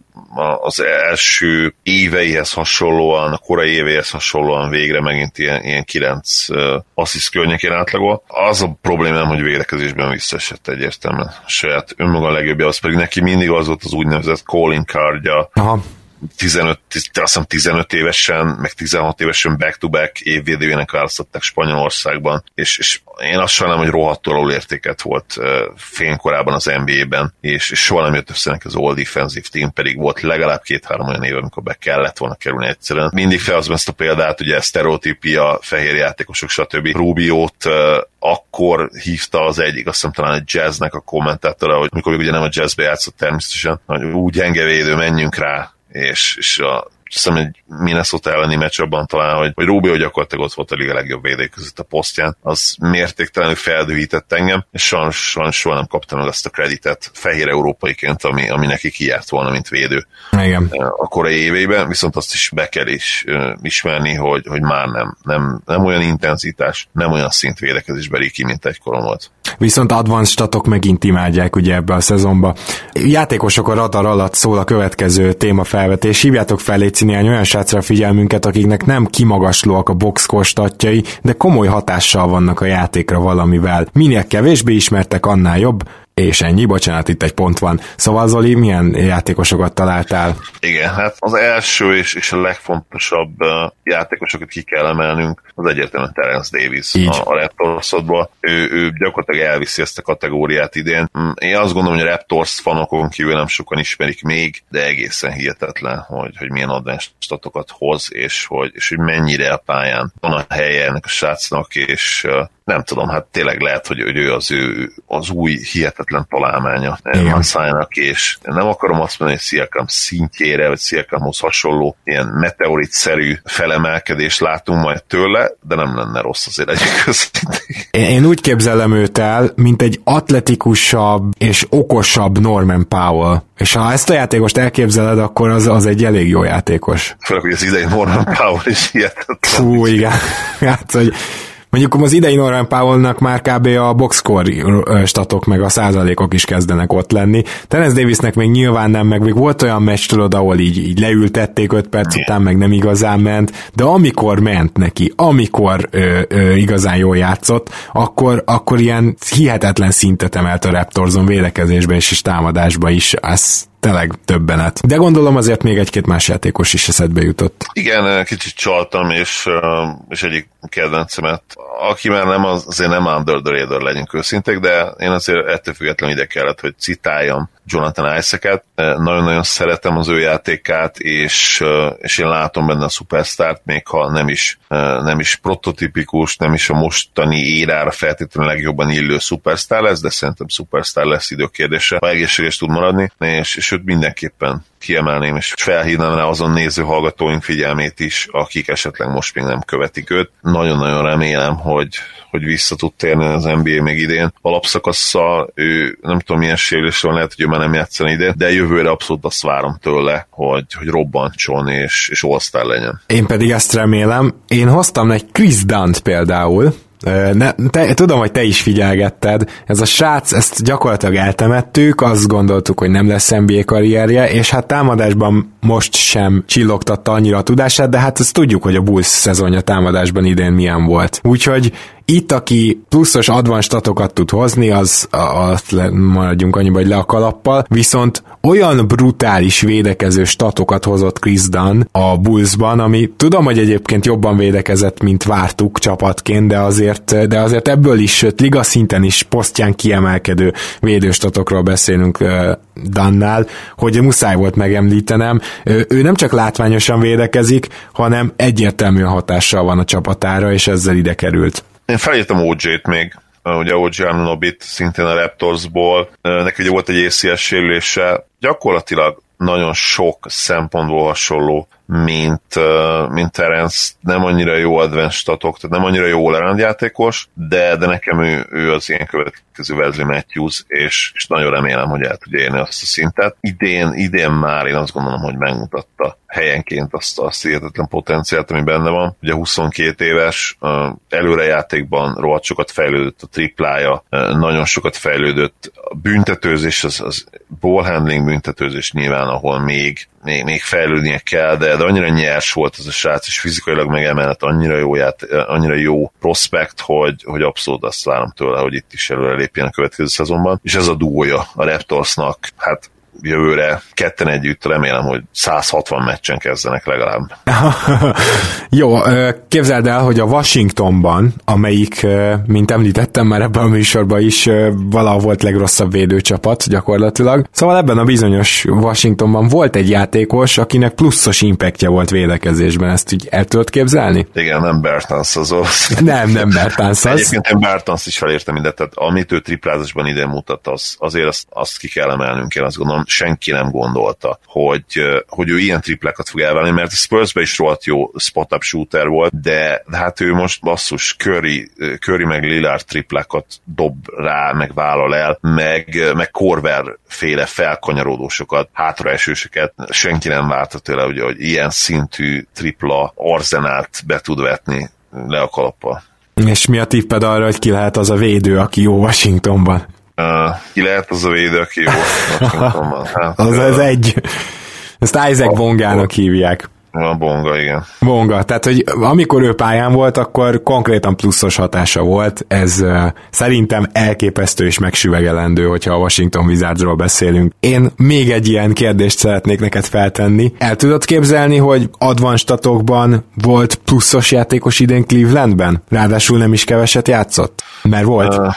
az első éveihez hasonlóan, a korai éveihez hasonlóan végre megint ilyen, ilyen 9 assziszt környékén átlagol. Az a problémám, hogy védekezésben visszaesett egyértelműen. Saját önmaga legjobbja, az pedig neki mindig az volt az úgynevezett calling cardja, Aha 15, azt hiszem 15 évesen, meg 16 évesen back-to-back évvédőjének választották Spanyolországban, és, és én azt sajnálom, hogy rohadtul értéket volt fénykorában az NBA-ben, és, és soha nem jött össze az All Defensive Team, pedig volt legalább két-három olyan év, amikor be kellett volna kerülni egyszerűen. Mindig felhozom ezt a példát, ugye sztereotípia, fehér játékosok, stb. Rubiót akkor hívta az egyik, azt hiszem talán egy jazznek a kommentátora, hogy mikor ugye nem a jazzbe játszott természetesen, hogy úgy gyenge védő, menjünk rá, és, és a hiszem egy Minnesota elleni meccs abban talán, hogy, hogy Rubio gyakorlatilag ott volt a liga legjobb védék között a posztján, az mértéktelenül feldühített engem, és sajnos, sajnos soha nem kaptam meg azt a kreditet fehér európaiként, ami, ami neki kijárt volna, mint védő. Igen. A korai éveiben, viszont azt is be kell is uh, ismerni, hogy, hogy már nem, nem, nem olyan intenzitás, nem olyan szint védekezésbeli ki, mint egykoron volt. Viszont advanced statok megint imádják ugye ebbe a szezonba. Játékosok a radar alatt szól a következő témafelvetés. Hívjátok fel légy néhány olyan srácra figyelmünket, akiknek nem kimagaslóak a statjai, de komoly hatással vannak a játékra valamivel. Minél kevésbé ismertek, annál jobb és ennyi, bocsánat, itt egy pont van. Szóval Zoli, milyen játékosokat találtál? Igen, hát az első és, és a legfontosabb játékosokat ki kell emelnünk, az egyértelműen Terence Davis Így. a, a Raptorsodból. Ő, ő gyakorlatilag elviszi ezt a kategóriát idén. Mm, én azt gondolom, hogy a Raptors fanokon kívül nem sokan ismerik még, de egészen hihetetlen, hogy, hogy milyen advanced statokat hoz, és hogy, és hogy mennyire a pályán van a helye ennek a srácnak, és nem tudom, hát tényleg lehet, hogy, hogy ő az ő az új hihetetlen találmánya Manszájnak, és nem akarom azt mondani, hogy Sziakam szintjére, vagy Sziakamhoz hasonló ilyen meteorit-szerű felemelkedést látunk majd tőle, de nem lenne rossz azért egy én, én úgy képzelem őt el, mint egy atletikusabb és okosabb Norman Powell. És ha ezt a játékost elképzeled, akkor az, az egy elég jó játékos. Főleg, hogy az idei Norman Powell is hihetetlen. Fú, igen. <laughs> hát, hogy Mondjuk az idei Norman Powell-nak már kb. a boxscore statok meg a százalékok is kezdenek ott lenni. Terence Davisnek még nyilván nem, meg még volt olyan meccs, tudod, ahol így, így leültették 5 perc után, meg nem igazán ment, de amikor ment neki, amikor ö, ö, igazán jól játszott, akkor, akkor ilyen hihetetlen szintet emelt a Raptorson védekezésben és, és támadásban is. Ez tényleg többenet. De gondolom azért még egy-két más játékos is eszedbe jutott. Igen, kicsit csaltam, és, és egyik kedvencemet, aki már nem, az, azért nem under the radar legyünk őszintek, de én azért ettől függetlenül ide kellett, hogy citáljam Jonathan Isaac-et. Nagyon-nagyon szeretem az ő játékát, és, és én látom benne a superstart, még ha nem is, nem is prototipikus, nem is a mostani érára feltétlenül legjobban illő superstar lesz, de szerintem superstar lesz időkérdése, ha egészséges tud maradni, és, és őt mindenképpen kiemelném, és felhívnám rá azon néző hallgatóink figyelmét is, akik esetleg most még nem követik őt. Nagyon-nagyon remélem, hogy, hogy vissza tud térni az NBA még idén. Alapszakasszal ő nem tudom milyen sérülésről lehet, hogy ő már nem játszani ide, de jövőre abszolút azt várom tőle, hogy, hogy robbantson és, és all legyen. Én pedig ezt remélem. Én hoztam egy Chris Dunt például, ne, te, tudom, hogy te is figyelgetted. Ez a srác, ezt gyakorlatilag eltemettük, azt gondoltuk, hogy nem lesz NBA karrierje, és hát támadásban most sem csillogtatta annyira a tudását, de hát ezt tudjuk, hogy a Bulls szezonja támadásban idén milyen volt. Úgyhogy itt, aki pluszos advanced statokat tud hozni, az, azt le, maradjunk annyiba, hogy le a kalappal, viszont olyan brutális védekező statokat hozott Chris Dunn a Bullsban, ami tudom, hogy egyébként jobban védekezett, mint vártuk csapatként, de azért, de azért ebből is, sőt, liga szinten is posztján kiemelkedő védőstatokról beszélünk Dannál, hogy muszáj volt megemlítenem. Ő nem csak látványosan védekezik, hanem egyértelműen hatással van a csapatára, és ezzel ide került. Én felírtam OJ-t még, ugye OG Anunobit, szintén a Raptorsból, neki ugye volt egy ACS sérülése, gyakorlatilag nagyon sok szempontból hasonló, mint, mint Terence, nem annyira jó advanced statok, tehát nem annyira jó lerend játékos, de, de nekem ő, ő az ilyen következő Wesley Matthews, és, és nagyon remélem, hogy el tudja érni azt a szintet. Idén, idén már én azt gondolom, hogy megmutatta helyenként azt a hihetetlen potenciált, ami benne van. Ugye 22 éves, előrejátékban rohadt sokat fejlődött a triplája, nagyon sokat fejlődött. A büntetőzés, az, az ball handling büntetőzés nyilván, ahol még, még, még fejlődnie kell, de, de annyira nyers volt ez a srác, és fizikailag megemelett, annyira jó, ját, annyira jó prospekt, hogy, hogy abszolút azt várom tőle, hogy itt is előre lépjen a következő szezonban. És ez a duója a Raptorsnak, hát jövőre ketten együtt remélem, hogy 160 meccsen kezdenek legalább. <laughs> Jó, képzeld el, hogy a Washingtonban, amelyik, mint említettem már ebben a műsorban is, valahol volt legrosszabb védőcsapat gyakorlatilag. Szóval ebben a bizonyos Washingtonban volt egy játékos, akinek pluszos impactja volt védekezésben. Ezt úgy el tudod képzelni? Igen, nem Bertans az orosz. <laughs> Nem, nem Bertans az. Egyébként én Bertans is felértem mindent, tehát amit ő triplázásban ide mutat, az, azért azt, azt ki kell emelnünk, én azt gondolom, senki nem gondolta, hogy, hogy ő ilyen triplekat fog elvenni, mert a Spursbe is rohadt jó spot-up shooter volt, de, hát ő most basszus Curry, Curry meg Lillard triplekat dob rá, meg vállal el, meg, meg Korver féle felkanyaródósokat, hátraesősöket. Senki nem várta tőle, ugye, hogy ilyen szintű tripla arzenált be tud vetni le a kalappal. És mi a tipped arra, hogy ki lehet az a védő, aki jó Washingtonban? Uh, ki lehet az a védő, aki jó Washingtonban? Hát, az, az egy. Ezt Isaac Bongának hívják. A bonga, igen. Bonga, tehát hogy amikor ő pályán volt, akkor konkrétan pluszos hatása volt, ez uh, szerintem elképesztő és megsüvegelendő, hogyha a Washington Wizardsról beszélünk. Én még egy ilyen kérdést szeretnék neked feltenni. El tudod képzelni, hogy advanstatokban volt pluszos játékos idén Clevelandben? Ráadásul nem is keveset játszott? Mert volt. Uh,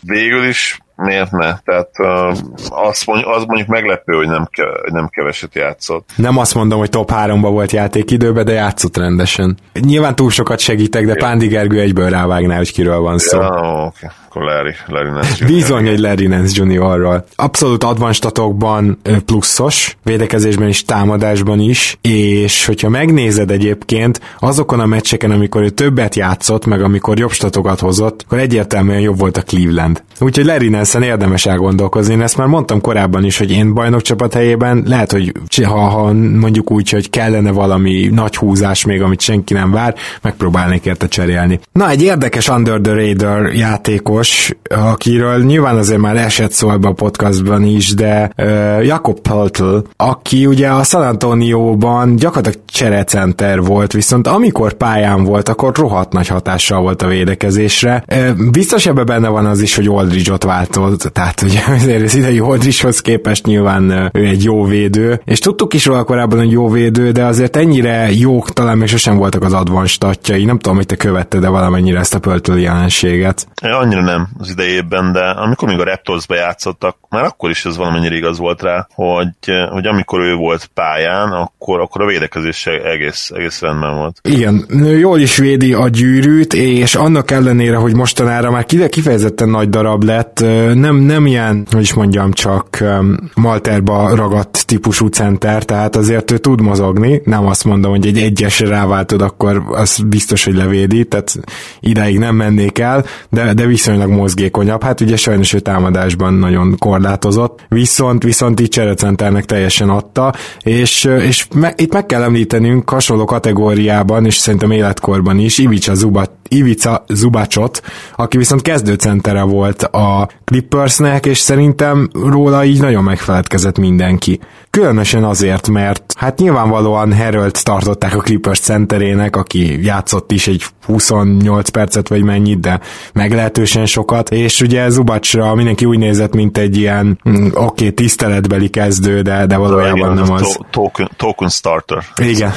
végül is miért ne? Tehát uh, azt, mondjuk, azt mondjuk meglepő, hogy nem, ke, nem keveset játszott. Nem azt mondom, hogy top 3-ba volt játékidőben, de játszott rendesen. Nyilván túl sokat segítek, de Pándi Gergő egyből rávágná, hogy kiről van szó. Ja, okay akkor Larry, Larry Nance Jr. Bizony, hogy Larry Nance Jr.-ról. Abszolút advanstatokban pluszos, védekezésben is, támadásban is, és hogyha megnézed egyébként azokon a meccseken, amikor ő többet játszott, meg amikor jobb statokat hozott, akkor egyértelműen jobb volt a Cleveland. Úgyhogy Larry Nance-en érdemes elgondolkozni. Én ezt már mondtam korábban is, hogy én bajnok csapat helyében lehet, hogy ha, ha mondjuk úgy, hogy kellene valami nagy húzás még, amit senki nem vár, megpróbálnék érte cserélni. Na, egy érdekes Under the Radar játékos, akiről nyilván azért már esett szó ebben a podcastban is, de uh, Jakob Peltl, aki ugye a San Antonio-ban gyakorlatilag cserecenter volt, viszont amikor pályán volt, akkor rohadt nagy hatással volt a védekezésre. Uh, biztos ebben benne van az is, hogy Aldridge-ot váltott, tehát ugye <laughs> azért az idei Aldridge-hoz képest nyilván ő egy jó védő, és tudtuk is róla korábban, hogy jó védő, de azért ennyire jók talán még sosem voltak az advanced statjai, nem tudom, hogy te követted de valamennyire ezt a Pöltl jelenséget. Annyira nem nem az idejében, de amikor még a Raptorsba játszottak, már akkor is ez valamennyire igaz volt rá, hogy, hogy amikor ő volt pályán, akkor, akkor a védekezés egész, egész rendben volt. Igen, jól is védi a gyűrűt, és annak ellenére, hogy mostanára már kifejezetten nagy darab lett, nem, nem ilyen, hogy is mondjam, csak Malterba ragadt típusú center, tehát azért ő tud mozogni, nem azt mondom, hogy egy egyesre ráváltod, akkor az biztos, hogy levédi, tehát ideig nem mennék el, de, de viszonylag mozgékonyabb, hát ugye sajnos ő támadásban nagyon korlátozott, viszont, viszont így cserecenternek teljesen adta, és, és me, itt meg kell említenünk hasonló kategóriában, és szerintem életkorban is, Ivica Zubat Ivica Zubacsot, aki viszont kezdőcentere volt a Clippersnek, és szerintem róla így nagyon megfeledkezett mindenki. Különösen azért, mert hát nyilvánvalóan Harold tartották a Clippers centerének, aki játszott is egy 28 percet vagy mennyit, de meglehetősen sokat, és ugye Zubacsra mindenki úgy nézett, mint egy ilyen mm, oké, okay, tiszteletbeli kezdő, de, de valójában nem az. Token, token starter. Igen.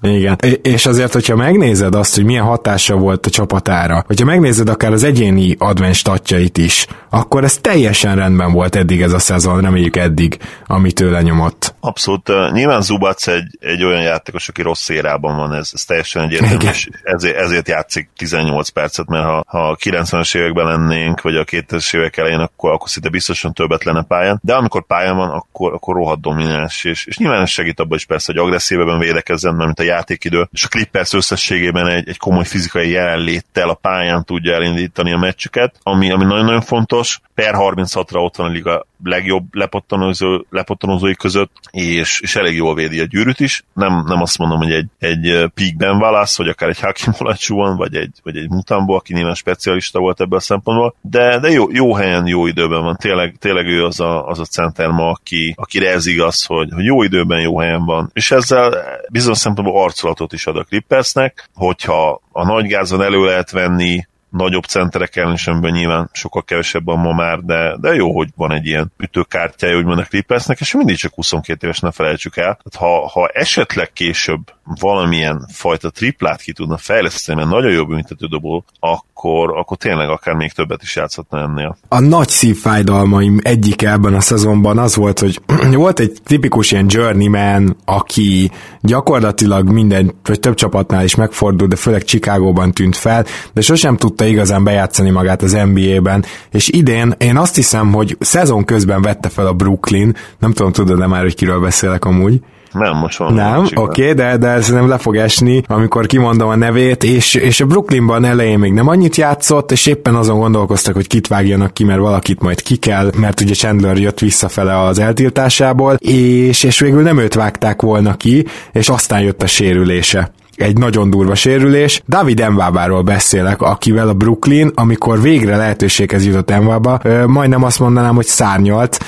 Igen. És azért, hogyha megnézed azt, hogy milyen hatása volt a csapatára, hogyha megnézed akár az egyéni advent statjait is, akkor ez teljesen rendben volt eddig ez a szezon, reméljük eddig, amit ő lenyomott. Abszolút. Nyilván Zubac egy, egy olyan játékos, aki rossz érában van, ez, ez teljesen egyértelmű, és ezért, ezért játszik 18 percet, mert ha, ha a 90-es években lennénk, vagy a 2000-es évek elején, akkor, akkor szinte biztosan többet lenne pályán, de amikor pályán van, akkor, akkor rohadt domináns, és, és nyilván ez segít abban is persze, hogy agresszívebben védekezzen, mert mint a játékidő, és a Clippers összességében egy, egy komoly fizikai jelenléttel a pályán tudja elindítani a meccsüket, ami, ami nagyon-nagyon fontos. Per 36-ra ott van a liga legjobb lepottanozó, lepottanozói között, és, és elég jól védi a gyűrűt is. Nem, nem azt mondom, hogy egy, egy Peak válasz, vagy akár egy Hakim Olajuwon, vagy egy, vagy egy Mutambo, aki nyilván specialista volt ebből a szempontból, de, de jó, jó helyen, jó időben van. Tényleg, tényleg ő az a, az a center ma, aki, akire ez igaz, hogy, hogy jó időben, jó helyen van. És ezzel bizonyos szempontból arculatot is ad a Clippersnek, hogyha a nagy gázon elő lehet venni nagyobb centerek ellen is, amiben nyilván sokkal kevesebb van ma már, de, de jó, hogy van egy ilyen ütőkártyája, úgymond a Clippersnek, és mindig csak 22 éves, ne felejtsük el. Tehát ha, ha esetleg később valamilyen fajta triplát ki tudna fejleszteni, mert nagyon jobb büntetődobó, akkor, akkor tényleg akár még többet is játszhatna ennél. A nagy szívfájdalmaim egyik ebben a szezonban az volt, hogy <clears throat> volt egy tipikus ilyen journeyman, aki gyakorlatilag minden, vagy több csapatnál is megfordult, de főleg Chicagóban tűnt fel, de sosem tudta igazán bejátszani magát az NBA-ben, és idén én azt hiszem, hogy szezon közben vette fel a Brooklyn, nem tudom, tudod-e már, hogy kiről beszélek amúgy, nem, most van. Nem, oké, okay, de, de ez nem le fog esni, amikor kimondom a nevét, és, és a Brooklynban elején még nem annyit játszott, és éppen azon gondolkoztak, hogy kit vágjanak ki, mert valakit majd ki kell, mert ugye Chandler jött visszafele az eltiltásából, és, és végül nem őt vágták volna ki, és aztán jött a sérülése egy nagyon durva sérülés. David Envábáról beszélek, akivel a Brooklyn, amikor végre lehetőséghez jutott Envába, majdnem azt mondanám, hogy szárnyalt,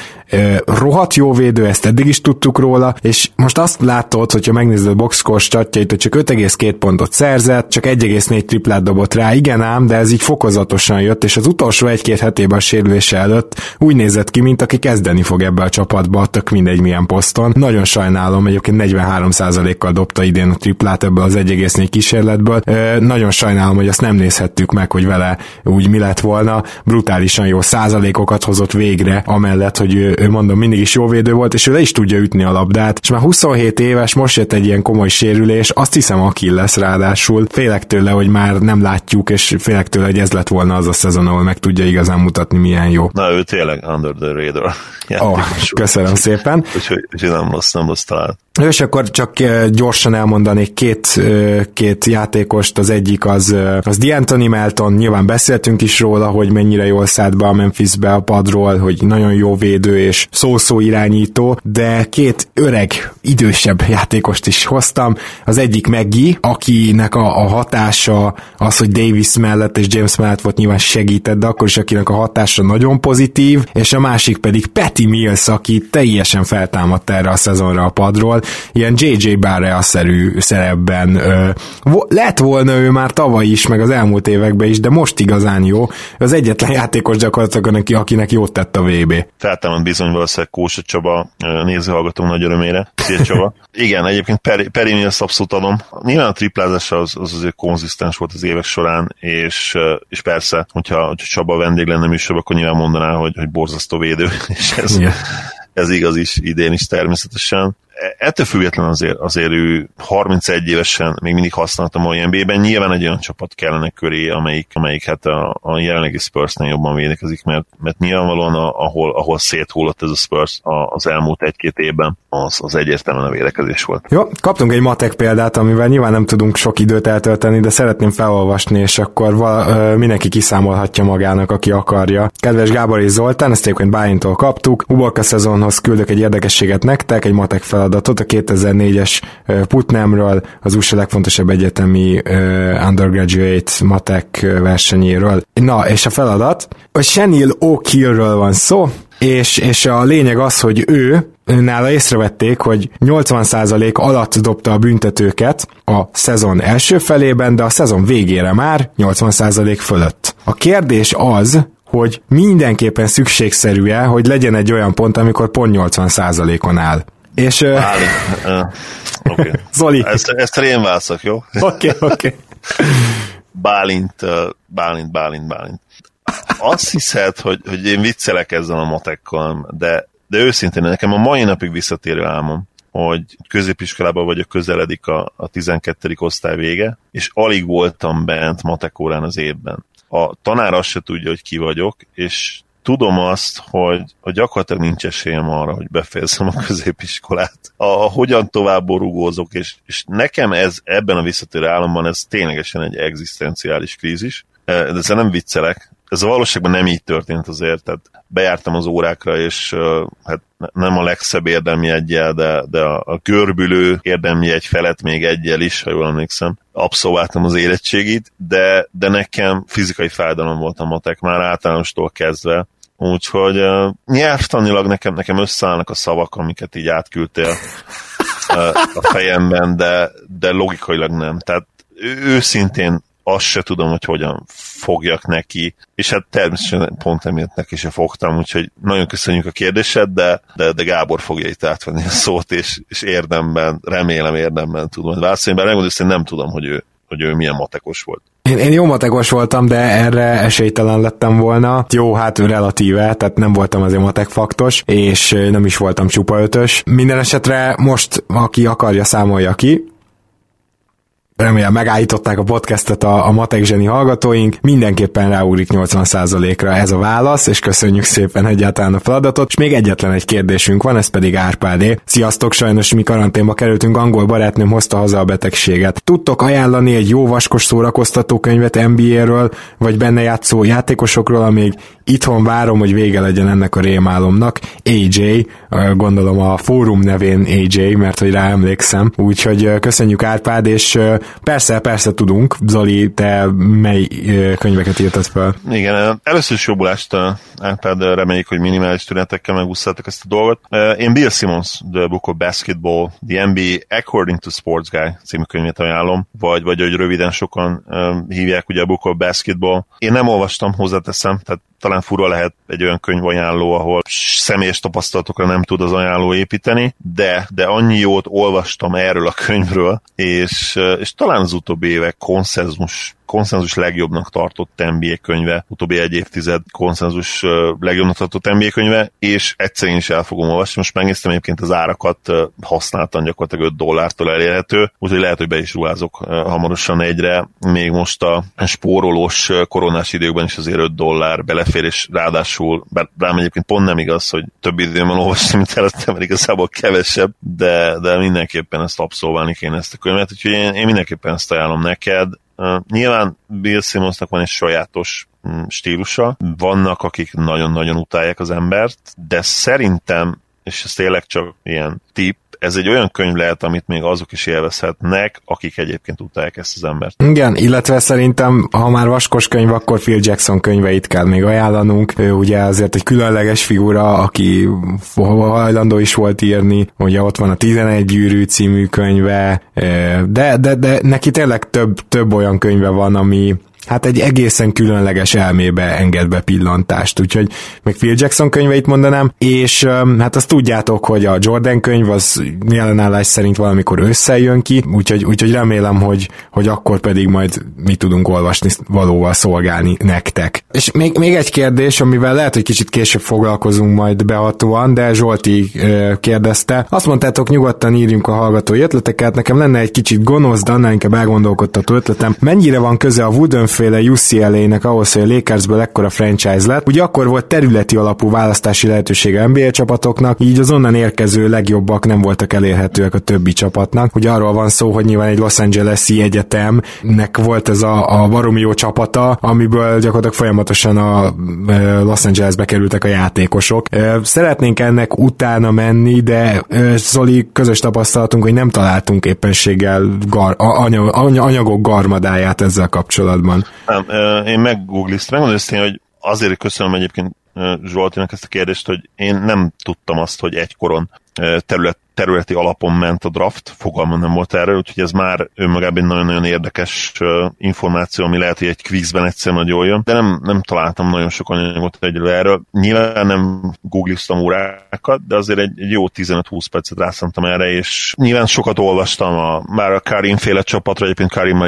rohadt jó védő, ezt eddig is tudtuk róla, és most azt látod, hogyha megnézed a boxscore statjait, hogy csak 5,2 pontot szerzett, csak 1,4 triplát dobott rá, igen ám, de ez így fokozatosan jött, és az utolsó egy-két hetében a sérülése előtt úgy nézett ki, mint aki kezdeni fog ebbe a csapatba, tök mindegy milyen poszton. Nagyon sajnálom, egyébként 43%-kal dobta idén a triplát ebből az 1,4 kísérletből. Nagyon sajnálom, hogy azt nem nézhettük meg, hogy vele úgy mi lett volna. Brutálisan jó százalékokat hozott végre, amellett, hogy ő ő mondom mindig is jó védő volt, és ő le is tudja ütni a labdát, és már 27 éves, most jött egy ilyen komoly sérülés, azt hiszem aki lesz ráadásul, félek tőle, hogy már nem látjuk, és félek tőle, hogy ez lett volna az a szezon, ahol meg tudja igazán mutatni, milyen jó. Na, ő tényleg under the radar. Oh, köszönöm szépen. Úgyhogy, úgyhogy nem rossz, nem rossz talált. És akkor csak gyorsan elmondanék két, két játékost, az egyik az, az D'Antoni Melton, nyilván beszéltünk is róla, hogy mennyire jól szállt be a Memphisbe a padról, hogy nagyon jó védő és szó-szó irányító, de két öreg, idősebb játékost is hoztam. Az egyik Meggi, akinek a, a hatása az, hogy Davis mellett és James mellett volt nyilván segített, de akkor is akinek a hatása nagyon pozitív, és a másik pedig Patty Mills, aki teljesen feltámadt erre a szezonra a padról, ilyen J.J. Barrea-szerű szerepben. Lett volna ő már tavaly is, meg az elmúlt években is, de most igazán jó. Az egyetlen játékos gyakorlatilag, neki, akinek jót tett a VB. Feltámad bizony valószínűleg Kósa Csaba nézőhallgatónk nagy örömére. Szia Csaba. <laughs> Igen, egyébként Peri, Peri abszolút adom. Nyilván a triplázás az, az azért konzisztens volt az évek során, és, és persze, hogyha, hogyha Csaba vendég lenne műsorban, akkor nyilván mondaná, hogy, hogy borzasztó védő, <laughs> és ez, yeah. ez igaz is idén is természetesen ettől független azért, azért ő 31 évesen még mindig használta a NBA-ben. Nyilván egy olyan csapat kellene köré, amelyik, amelyik hát a, a jelenlegi Spurs-nél jobban védekezik, mert, mert nyilvánvalóan a, ahol, ahol széthullott ez a Spurs az elmúlt egy-két évben, az, az egyértelműen a védekezés volt. Jó, kaptunk egy matek példát, amivel nyilván nem tudunk sok időt eltölteni, de szeretném felolvasni, és akkor val, ö, mindenki kiszámolhatja magának, aki akarja. Kedves Gábor és Zoltán, ezt egyébként Bálintól kaptuk. Uborka szezonhoz küldök egy érdekességet nektek, egy matek feladatot a 2004-es Putnamről, az USA legfontosabb egyetemi undergraduate matek versenyéről. Na, és a feladat, a Shenil O'Killről van szó, és, és a lényeg az, hogy ő nála észrevették, hogy 80% alatt dobta a büntetőket a szezon első felében, de a szezon végére már 80% fölött. A kérdés az, hogy mindenképpen szükségszerű-e, hogy legyen egy olyan pont, amikor pont 80%-on áll. És... Uh, <laughs> okay. Zoli. Ezt, ezt én válaszok, jó? Oké, okay, oké. Okay. Bálint, Bálint, Bálint, Bálint. Azt hiszed, hogy, hogy én viccelek ezzel a matekkal, de, de őszintén nekem a mai napig visszatérő álmom, hogy középiskolában vagyok, közeledik a, a 12. osztály vége, és alig voltam bent matekórán az évben. A tanár azt se tudja, hogy ki vagyok, és tudom azt, hogy, hogy gyakorlatilag nincs esélyem arra, hogy befejezem a középiskolát. A, a hogyan tovább borúgózok, és, és nekem ez ebben a visszatérő államban ez ténylegesen egy egzisztenciális krízis, e, ezzel nem viccelek, ez a valóságban nem így történt azért, tehát bejártam az órákra, és hát nem a legszebb érdemi egyel, de, de a, a görbülő érdemi felett még egyel is, ha jól emlékszem, abszolváltam az érettségit, de, de nekem fizikai fájdalom volt a matek már általánostól kezdve, Úgyhogy uh, nyelvtanilag nekem, nekem összeállnak a szavak, amiket így átküldtél uh, a fejemben, de, de logikailag nem. Tehát őszintén azt se tudom, hogy hogyan fogjak neki, és hát természetesen pont emiatt neki se fogtam, úgyhogy nagyon köszönjük a kérdésed, de, de, de Gábor fogja itt átvenni a szót, és, és érdemben, remélem érdemben tudom majd válaszolni, bár megmondom, hogy nem tudom, hogy ő, hogy ő milyen matekos volt. Én, én jó matekos voltam, de erre esélytelen lettem volna. Jó, hát relatíve, tehát nem voltam azért matek faktos, és nem is voltam csupa ötös. Minden esetre most, aki akarja, számolja ki, remélem megállították a podcastet a, a Matek Zseni hallgatóink, mindenképpen ráúrik 80%-ra ez a válasz, és köszönjük szépen egyáltalán a feladatot, és még egyetlen egy kérdésünk van, ez pedig Árpádé. Sziasztok, sajnos mi karanténba kerültünk, angol barátnőm hozta haza a betegséget. Tudtok ajánlani egy jó vaskos szórakoztató könyvet NBA-ről, vagy benne játszó játékosokról, amíg itthon várom, hogy vége legyen ennek a rémálomnak. AJ, gondolom a fórum nevén AJ, mert hogy rá emlékszem. Úgyhogy köszönjük Árpád, és Persze, persze tudunk. Zoli, te mely könyveket írtad fel? Igen, először is jobbulást átad, reméljük, hogy minimális tünetekkel megúszáltak ezt a dolgot. Én Bill Simmons, The Book of Basketball, The NBA According to Sports Guy című könyvét ajánlom, vagy, vagy hogy röviden sokan hívják ugye a Book of Basketball. Én nem olvastam, hozzáteszem, tehát talán fura lehet egy olyan könyvajánló, ahol személyes tapasztalatokra nem tud az ajánló építeni, de, de annyi jót olvastam erről a könyvről, és, és talán az utóbbi évek konszenzus konszenzus legjobbnak tartott NBA könyve, utóbbi egy évtized konszenzus legjobbnak tartott NBA könyve, és egyszer is el fogom olvasni. Most megnéztem egyébként az árakat, használtan gyakorlatilag 5 dollártól elérhető, úgyhogy lehet, hogy be is ruházok hamarosan egyre. Még most a spórolós koronás időkben is azért 5 dollár belefér, és ráadásul, bár rám egyébként pont nem igaz, hogy több időben olvastam, mint előtte, mert igazából kevesebb, de, de mindenképpen ezt abszolválni kéne ezt a könyvet, úgyhogy én, én mindenképpen ezt ajánlom neked. Nyilván Bill Simmonsnak van egy sajátos um, stílusa, vannak, akik nagyon-nagyon utálják az embert, de szerintem, és ez tényleg csak ilyen tip, ez egy olyan könyv lehet, amit még azok is élvezhetnek, akik egyébként utálják ezt az embert. Igen, illetve szerintem, ha már vaskos könyv, akkor Phil Jackson könyveit kell még ajánlanunk. Ő ugye azért egy különleges figura, aki hajlandó is volt írni, ugye ott van a 11 gyűrű című könyve, de, de, de neki tényleg több, több olyan könyve van, ami, hát egy egészen különleges elmébe enged be pillantást, úgyhogy meg Phil Jackson könyveit mondanám, és hát azt tudjátok, hogy a Jordan könyv az jelenállás szerint valamikor összejön ki, úgyhogy, úgyhogy remélem, hogy, hogy akkor pedig majd mi tudunk olvasni, valóval szolgálni nektek. És még, még egy kérdés, amivel lehet, hogy kicsit később foglalkozunk majd behatóan, de Zsolti kérdezte. Azt mondtátok, nyugodtan írjunk a hallgatói ötleteket, nekem lenne egy kicsit gonosz, de annál inkább elgondolkodtató ötletem. Mennyire van köze a Wooden féle UCLA-nek ahhoz, hogy a Lakersből ekkora franchise lett. Ugye akkor volt területi alapú választási lehetősége NBA csapatoknak, így az onnan érkező legjobbak nem voltak elérhetőek a többi csapatnak. Ugye arról van szó, hogy nyilván egy Los Angeles-i egyetemnek volt ez a, a baromi jó csapata, amiből gyakorlatilag folyamatosan a e, Los Angelesbe kerültek a játékosok. E, szeretnénk ennek utána menni, de e, Zoli közös tapasztalatunk, hogy nem találtunk éppenséggel gar, anyag, anyagok garmadáját ezzel kapcsolatban. Nem, én meggoogliztam, megmondom őszintén, hogy azért köszönöm egyébként Zsoltinak ezt a kérdést, hogy én nem tudtam azt, hogy egykoron terület, területi alapon ment a draft, fogalmam nem volt erről, úgyhogy ez már önmagában egy nagyon-nagyon érdekes információ, ami lehet, hogy egy quizben egyszer nagyon jön, de nem, nem találtam nagyon sok anyagot egyről erről. Nyilván nem googliztam órákat, de azért egy, egy jó 15-20 percet rászántam erre, és nyilván sokat olvastam, a, már a Karim féle csapatra, egyébként Karim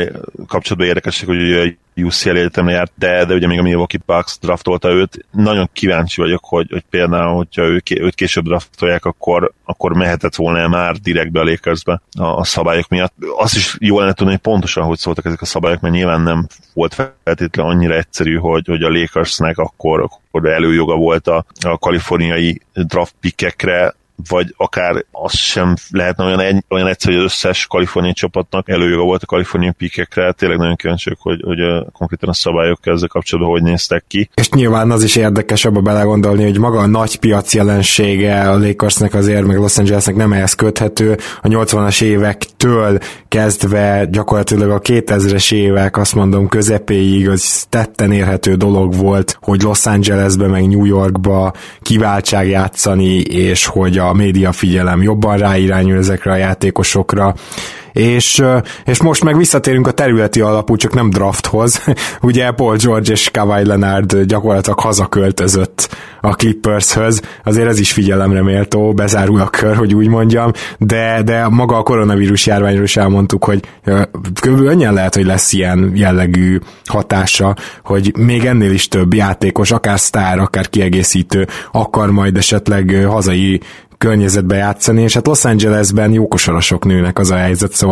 kapcsolatban érdekesség, hogy UCL egyetemre járt, de, de ugye még a Milwaukee Bucks draftolta őt. Nagyon kíváncsi vagyok, hogy, hogy például, hogyha ő, őt később draftolják, akkor, akkor mehetett volna -e már direktbe a Lakersbe a, a szabályok miatt. Azt is jó lenne tudni, hogy pontosan hogy szóltak ezek a szabályok, mert nyilván nem volt feltétlenül annyira egyszerű, hogy, hogy a Lakersnek akkor, akkor előjoga volt a, a kaliforniai draft pickekre, vagy akár az sem lehetne olyan, egy, olyan egyszerű, hogy az összes kaliforniai csapatnak előjoga volt a kaliforniai pikekre, tényleg nagyon kíváncsiak, hogy, hogy a, konkrétan a szabályok ezzel kapcsolatban hogy néztek ki. És nyilván az is érdekes abba belegondolni, hogy maga a nagy piac jelensége a Lakersnek azért, meg Los Angelesnek nem ehhez köthető. A 80-as évektől kezdve gyakorlatilag a 2000-es évek, azt mondom, közepéig az tetten érhető dolog volt, hogy Los Angelesbe meg New Yorkba kiváltság játszani, és hogy a a média figyelem jobban ráirányul ezekre a játékosokra, és, és most meg visszatérünk a területi alapú, csak nem drafthoz. <laughs> Ugye Paul George és Kawhi Leonard gyakorlatilag hazaköltözött a Clippershöz, azért ez is figyelemre méltó, bezárul a kör, hogy úgy mondjam, de, de maga a koronavírus járványról is elmondtuk, hogy könnyen lehet, hogy lesz ilyen jellegű hatása, hogy még ennél is több játékos, akár sztár, akár kiegészítő akar majd esetleg hazai környezetbe játszani, és hát Los Angelesben jókosarasok nőnek az a helyzet, szóval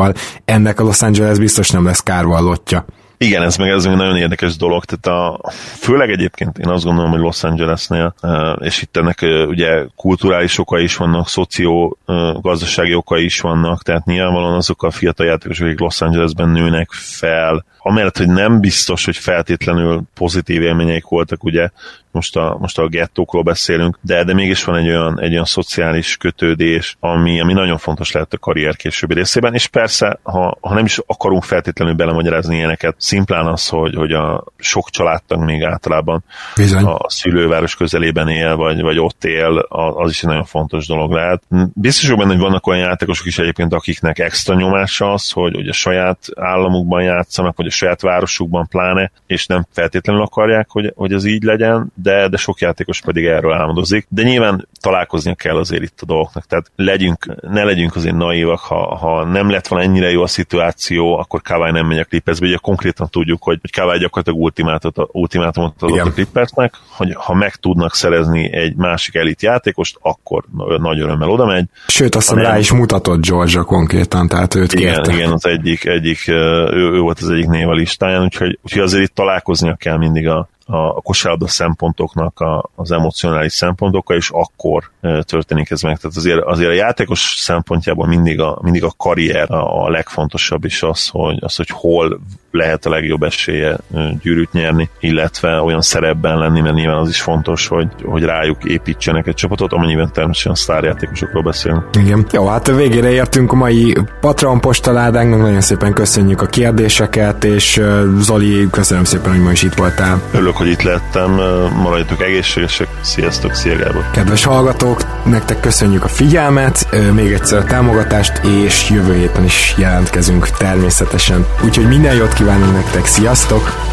ennek a Los Angeles biztos nem lesz kárvallottja. Igen, ez meg ez egy nagyon érdekes dolog, tehát a, főleg egyébként én azt gondolom, hogy Los Angelesnél, és itt ennek ugye kulturális okai is vannak, szoció gazdasági okai is vannak, tehát nyilvánvalóan azok a fiatal játékosok, akik Los Angelesben nőnek fel, amellett, hogy nem biztos, hogy feltétlenül pozitív élményeik voltak, ugye most a, most a gettókról beszélünk, de, de mégis van egy olyan, egy olyan szociális kötődés, ami, ami nagyon fontos lehet a karrier későbbi részében, és persze, ha, ha nem is akarunk feltétlenül belemagyarázni ilyeneket, szimplán az, hogy, hogy a sok családtag még általában Bizony. a szülőváros közelében él, vagy, vagy ott él, az is egy nagyon fontos dolog lehet. Biztos benne, hogy vannak olyan játékosok is egyébként, akiknek extra nyomása az, hogy, hogy a saját államukban játszanak, vagy a saját városukban pláne, és nem feltétlenül akarják, hogy, hogy az így legyen, de, de sok játékos pedig erről álmodozik. De nyilván találkozni kell azért itt a dolgoknak, tehát legyünk, ne legyünk azért naívak, ha, ha nem lett volna ennyire jó a szituáció, akkor Kawai nem megy a Clippersbe, ugye konkrétan tudjuk, hogy, hogy Kawai gyakorlatilag ultimátumot, ultimátumot adott Igen. a Clippersnek, hogy ha meg tudnak szerezni egy másik elit játékost, akkor nagy örömmel oda megy. Sőt, azt hiszem rá is mutatott Georgia konkrétan, tehát őt igen, kérte. Igen, az egyik, egyik ő, ő volt az egyik név a listáján, úgyhogy, úgyhogy azért itt találkoznia kell mindig a, a kosárlabda szempontoknak a, az emocionális szempontokkal, és akkor történik ez meg. Tehát azért, azért a játékos szempontjából mindig a, mindig a karrier a, a legfontosabb, is az, hogy, az, hogy hol lehet a legjobb esélye gyűrűt nyerni, illetve olyan szerepben lenni, mert nyilván az is fontos, hogy, hogy rájuk építsenek egy csapatot, amennyiben természetesen sztárjátékosokról beszélünk. Igen. Jó, hát a végére értünk a mai Patreon postaládánknak, nagyon szépen köszönjük a kérdéseket, és Zoli, köszönöm szépen, hogy ma is itt voltál. Örülök, hogy itt lettem, maradjatok egészségesek, sziasztok, szia Gábor. Kedves hallgatók, nektek köszönjük a figyelmet, még egyszer a támogatást, és jövő héten is jelentkezünk természetesen. Úgyhogy minden jót kívánunk nektek, sziasztok!